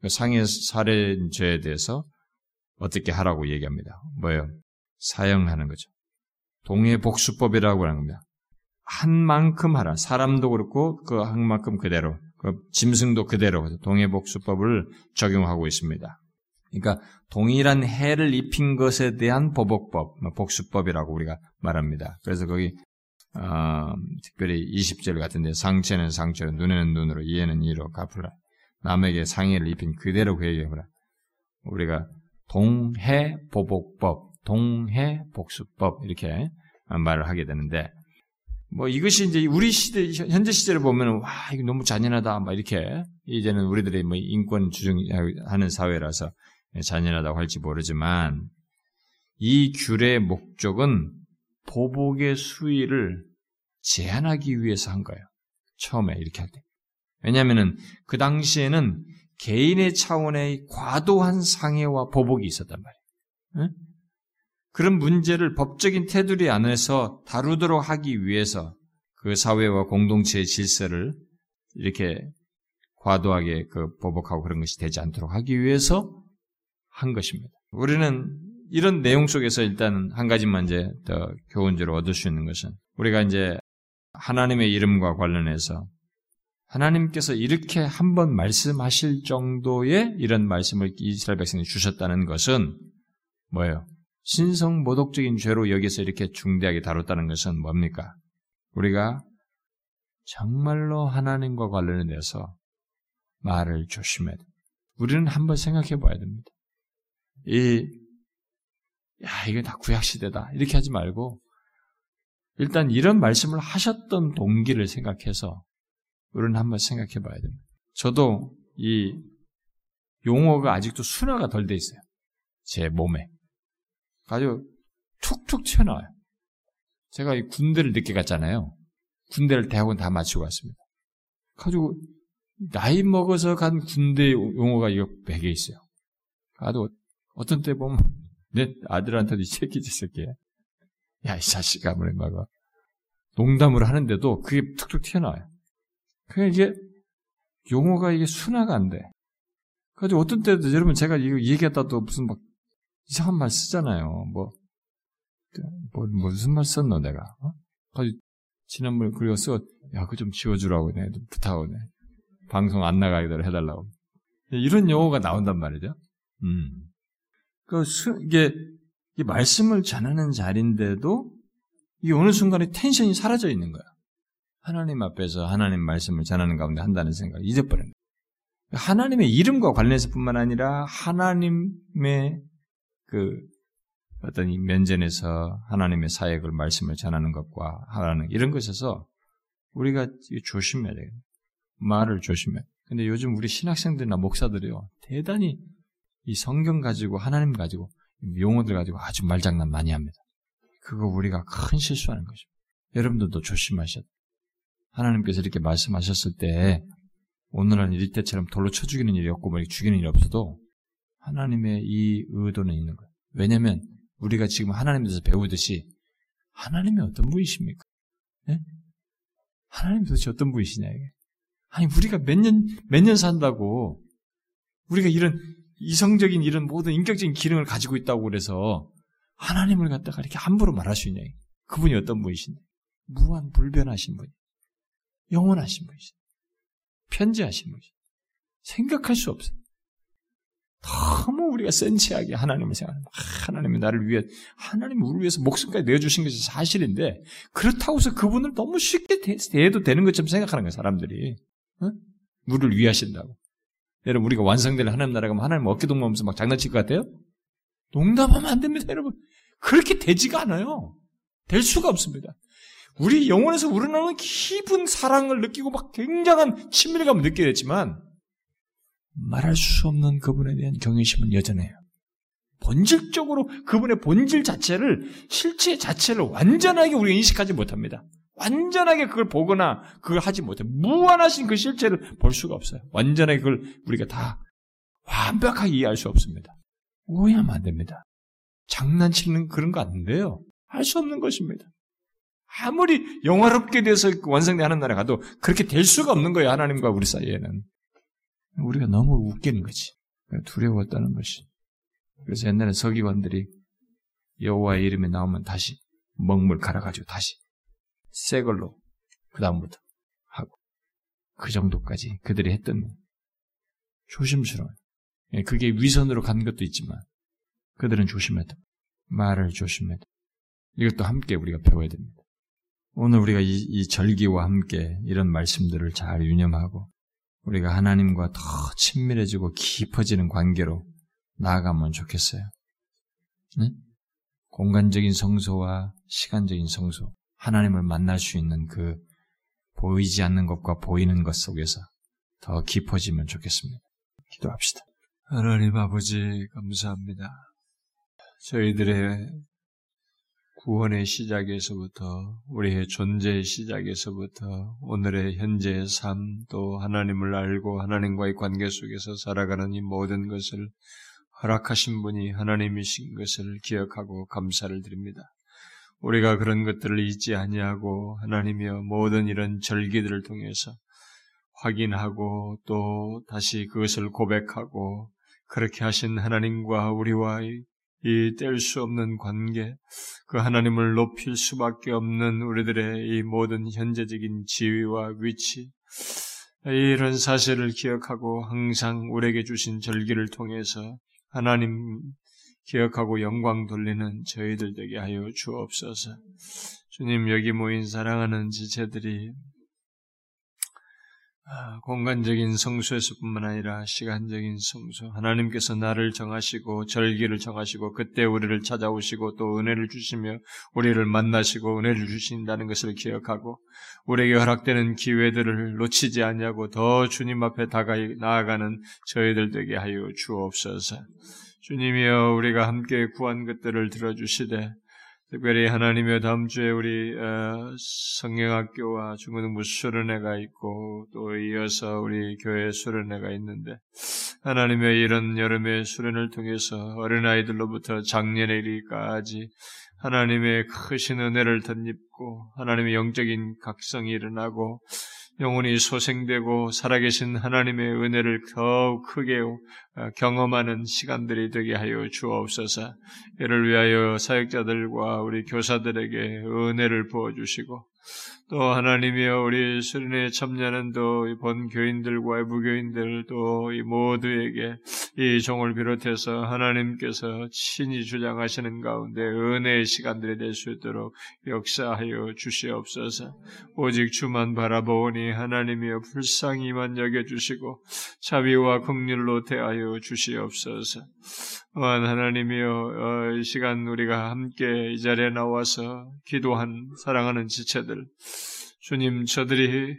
그 상해 살인죄에 대해서 어떻게 하라고 얘기합니다. 뭐예요? 사형하는 거죠. 동해 복수법이라고 하는 겁니다. 한 만큼 하라. 사람도 그렇고 그 한 만큼 그대로, 그 짐승도 그대로 동해복수법을 적용하고 있습니다. 그러니까 동일한 해를 입힌 것에 대한 보복법, 뭐 복수법이라고 우리가 말합니다. 그래서 거기 어, 특별히 20절 같은데 상체는 상체로, 눈에는 눈으로, 이에는 이로 갚으라. 남에게 상해를 입힌 그대로 그에게 해라. 우리가 동해 보복법, 동해 복수법 이렇게 말을 하게 되는데 뭐 이것이 이제 우리 시대 현재 시대를 보면은 와 이거 너무 잔인하다 막 이렇게 이제는 우리들이 뭐 인권 주장하는 사회라서 잔인하다고 할지 모르지만 이 귤의 목적은 보복의 수위를 제한하기 위해서 한 거예요. 처음에 이렇게 할 때. 왜냐하면은 그 당시에는 개인의 차원의 과도한 상해와 보복이 있었단 말이에요. 응? 그런 문제를 법적인 테두리 안에서 다루도록 하기 위해서 그 사회와 공동체의 질서를 이렇게 과도하게 그 보복하고 그런 것이 되지 않도록 하기 위해서 한 것입니다. 우리는 이런 내용 속에서 일단 한 가지만 이제 더 교훈적으로 얻을 수 있는 것은 우리가 이제 하나님의 이름과 관련해서 하나님께서 이렇게 한 번 말씀하실 정도의 이런 말씀을 이스라엘 백성이 주셨다는 것은 뭐예요? 신성 모독적인 죄로 여기서 이렇게 중대하게 다뤘다는 것은 뭡니까? 우리가 정말로 하나님과 관련해서 말을 조심해야 돼. 우리는 한번 생각해 봐야 됩니다. 이, 야, 이게 다 구약시대다. 이렇게 하지 말고, 일단 이런 말씀을 하셨던 동기를 생각해서 우리는 한번 생각해 봐야 됩니다. 저도 이 용어가 아직도 순화가 덜 돼 있어요. 제 몸에. 아주 툭툭 튀어나와요. 제가 이 군대를 늦게 갔잖아요. 군대를 대학원 다 마치고 왔습니다. 가지고 나이 먹어서 간 군대 용어가 이거 100개 있어요. 아주 어떤 때 보면 (laughs) 내 아들한테도 이 새끼 지 새끼. 야, 이 자식아, 뭐, 막, 농담을 하는데도 그게 툭툭 튀어나와요. 그게 이게, 용어가 이게 순화가 안 돼. 그래서 어떤 때도 여러분 제가 이거 얘기했다도 무슨 막 이상한 말 쓰잖아요. 뭐, 뭐, 무슨 말 썼노, 내가? 어? 가지고 지난번에 그리고 써, 야, 그거 좀 지워주라고, 내 부탁하고, 내 방송 안 나가게 해달라고. 이런 용어가 나온단 말이죠. 음. 그, 수, 이게, 이 말씀을 전하는 자리인데도, 이 어느 순간에 텐션이 사라져 있는 거야. 하나님 앞에서 하나님 말씀을 전하는 가운데 한다는 생각을 잊어버린 거야. 하나님의 이름과 관련해서 뿐만 아니라 하나님의 그 어떤 이 면전에서 하나님의 사역을 말씀을 전하는 것과 하라는 이런 것에서 우리가 조심해야 돼요. 말을 조심해. 근데 요즘 우리 신학생들이나 목사들이요 대단히 이 성경 가지고 하나님 가지고 용어들 가지고 아주 말장난 많이 합니다. 그거 우리가 큰 실수하는 것입니다. 여러분들도 조심하셔야 돼요. 하나님께서 이렇게 말씀하셨을 때 오늘은 이때처럼 돌로 쳐 죽이는 일이 없고 뭐 죽이는 일이 없어도 하나님의 이 의도는 있는 거예요. 왜냐하면 우리가 지금 하나님에 대해서 배우듯이 하나님이 어떤 분이십니까? 네? 하나님 도대체 어떤 분이시냐 이게. 아니 우리가 몇 년 몇 년 산다고 우리가 이런 이성적인 이런 모든 인격적인 기능을 가지고 있다고 그래서 하나님을 갖다가 이렇게 함부로 말할 수 있냐. 그분이 어떤 분이신데. 무한 불변하신 분. 영원하신 분이신. 편지하신 분이신. 생각할 수 없어요. 너무 우리가 센치하게 하나님을 생각하는 하나님이 나를 위해 하나님이 우리 위해서 목숨까지 내어주신 것이 사실인데 그렇다고 해서 그분을 너무 쉽게 대해도 되는 것처럼 생각하는 거예요 사람들이 어? 우리를 위하신다고 여러분 우리가 완성될 하나님 나라가 하나님 어깨 동무하면서 막 장난칠 것 같아요? 농담하면 안 됩니다 여러분 그렇게 되지가 않아요 될 수가 없습니다 우리 영혼에서 우러나오는 깊은 사랑을 느끼고 막 굉장한 친밀감을 느끼게 됐지만 말할 수 없는 그분에 대한 경외심은 여전해요. 본질적으로 그분의 본질 자체를 실체 자체를 완전하게 우리가 인식하지 못합니다. 완전하게 그걸 보거나 그걸 하지 못해. 무한하신 그 실체를 볼 수가 없어요. 완전하게 그걸 우리가 다 완벽하게 이해할 수 없습니다. 오해하면 안 됩니다. 장난치는 그런 거안 돼요. 할 수 없는 것입니다. 아무리 영화롭게 돼서 완성된 하는 나라 가도 그렇게 될 수가 없는 거예요. 하나님과 우리 사이에는. 우리가 너무 웃기는 거지. 두려웠다는 것이. 그래서 옛날에 서기관들이 여호와의 이름이 나오면 다시 먹물 갈아가지고 다시 새 걸로 그 다음부터 하고 그 정도까지 그들이 했던 조심스러운 예, 그게 위선으로 간 것도 있지만 그들은 조심했다. 말을 조심했다. 이것도 함께 우리가 배워야 됩니다. 오늘 우리가 이, 이 절기와 함께 이런 말씀들을 잘 유념하고 우리가 하나님과 더 친밀해지고 깊어지는 관계로 나아가면 좋겠어요. 네? 공간적인 성소와 시간적인 성소, 하나님을 만날 수 있는 그 보이지 않는 것과 보이는 것 속에서 더 깊어지면 좋겠습니다. 기도합시다. 하나님 아버지 감사합니다. 저희들의 구원의 시작에서부터 우리의 존재의 시작에서부터 오늘의 현재의 삶 또 하나님을 알고 하나님과의 관계 속에서 살아가는 이 모든 것을 허락하신 분이 하나님이신 것을 기억하고 감사를 드립니다. 우리가 그런 것들을 잊지 아니하고 하나님이여 모든 이런 절기들을 통해서 확인하고 또 다시 그것을 고백하고 그렇게 하신 하나님과 우리와의 이 뗄 수 없는 관계, 그 하나님을 높일 수밖에 없는 우리들의 이 모든 현재적인 지위와 위치, 이런 사실을 기억하고 항상 우리에게 주신 절기를 통해서 하나님 기억하고 영광 돌리는 저희들 되게 하여 주옵소서. 주님 여기 모인 사랑하는 지체들이 아, 공간적인 성소에서뿐만 아니라 시간적인 성소, 하나님께서 나를 정하시고 절기를 정하시고 그때 우리를 찾아오시고 또 은혜를 주시며 우리를 만나시고 은혜를 주신다는 것을 기억하고 우리에게 허락되는 기회들을 놓치지 않냐고 더 주님 앞에 다가 나아가는 저희들 되게 하여 주옵소서. 주님이여 우리가 함께 구한 것들을 들어주시되 특별히 하나님의 다음 주에 우리 어, 성경학교와 중고등부 수련회가 있고 또 이어서 우리 교회 수련회가 있는데 하나님의 이런 여름의 수련을 통해서 어린아이들로부터 작년에 이르기까지 하나님의 크신 은혜를 덧입고 하나님의 영적인 각성이 일어나고 영혼이 소생되고 살아계신 하나님의 은혜를 더욱 크게 어, 경험하는 시간들이 되게 하여 주옵소서. 이를 위하여 사역자들과 우리 교사들에게 은혜를 부어 주시고 또 하나님이여 우리 수련회에 참여하는 또 본 교인들과 무교인들 또 이 모두에게 이 종을 비롯해서 하나님께서 친히 주장하시는 가운데 은혜의 시간들이 될 수 있도록 역사하여 주시옵소서. 오직 주만 바라보니 하나님이여 불쌍히만 여겨주시고 자비와 긍휼로 대하여 주시옵소서. 또한 하나님이여 어, 이 시간 우리가 함께 이 자리에 나와서 기도한 사랑하는 지체들 주님 저들이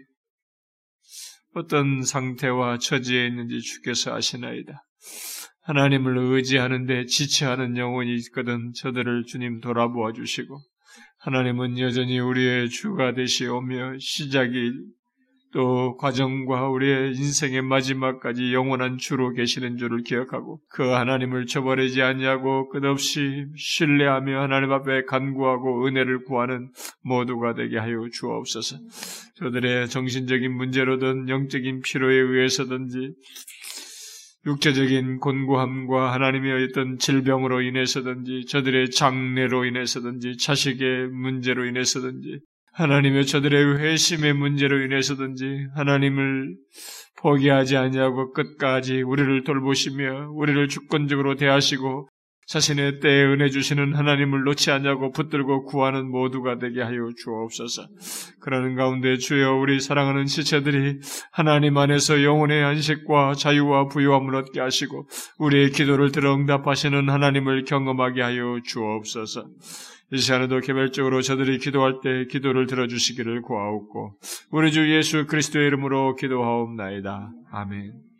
어떤 상태와 처지에 있는지 주께서 아시나이다. 하나님을 의지하는데 지체하는 영혼이 있거든 저들을 주님 돌아보아 주시고 하나님은 여전히 우리의 주가 되시오며 시작이 또 과정과 우리의 인생의 마지막까지 영원한 주로 계시는 줄을 기억하고 그 하나님을 저버리지 않냐고 끝없이 신뢰하며 하나님 앞에 간구하고 은혜를 구하는 모두가 되게 하여 주옵소서. 저들의 정신적인 문제로든 영적인 피로에 의해서든지 육체적인 곤고함과 하나님의 어떤 질병으로 인해서든지 저들의 장례로 인해서든지 자식의 문제로 인해서든지 하나님의 저들의 회심의 문제로 인해서든지 하나님을 포기하지 아니하고 끝까지 우리를 돌보시며 우리를 주권적으로 대하시고 자신의 때에 은혜 주시는 하나님을 놓지 않냐고 붙들고 구하는 모두가 되게 하여 주옵소서. 그러는 가운데 주여 우리 사랑하는 지체들이 하나님 안에서 영혼의 안식과 자유와 부유함을 얻게 하시고 우리의 기도를 들어 응답하시는 하나님을 경험하게 하여 주옵소서. 이 시간에도 개별적으로 저들이 기도할 때 기도를 들어주시기를 구하옵고 우리 주 예수 그리스도의 이름으로 기도하옵나이다. 아멘.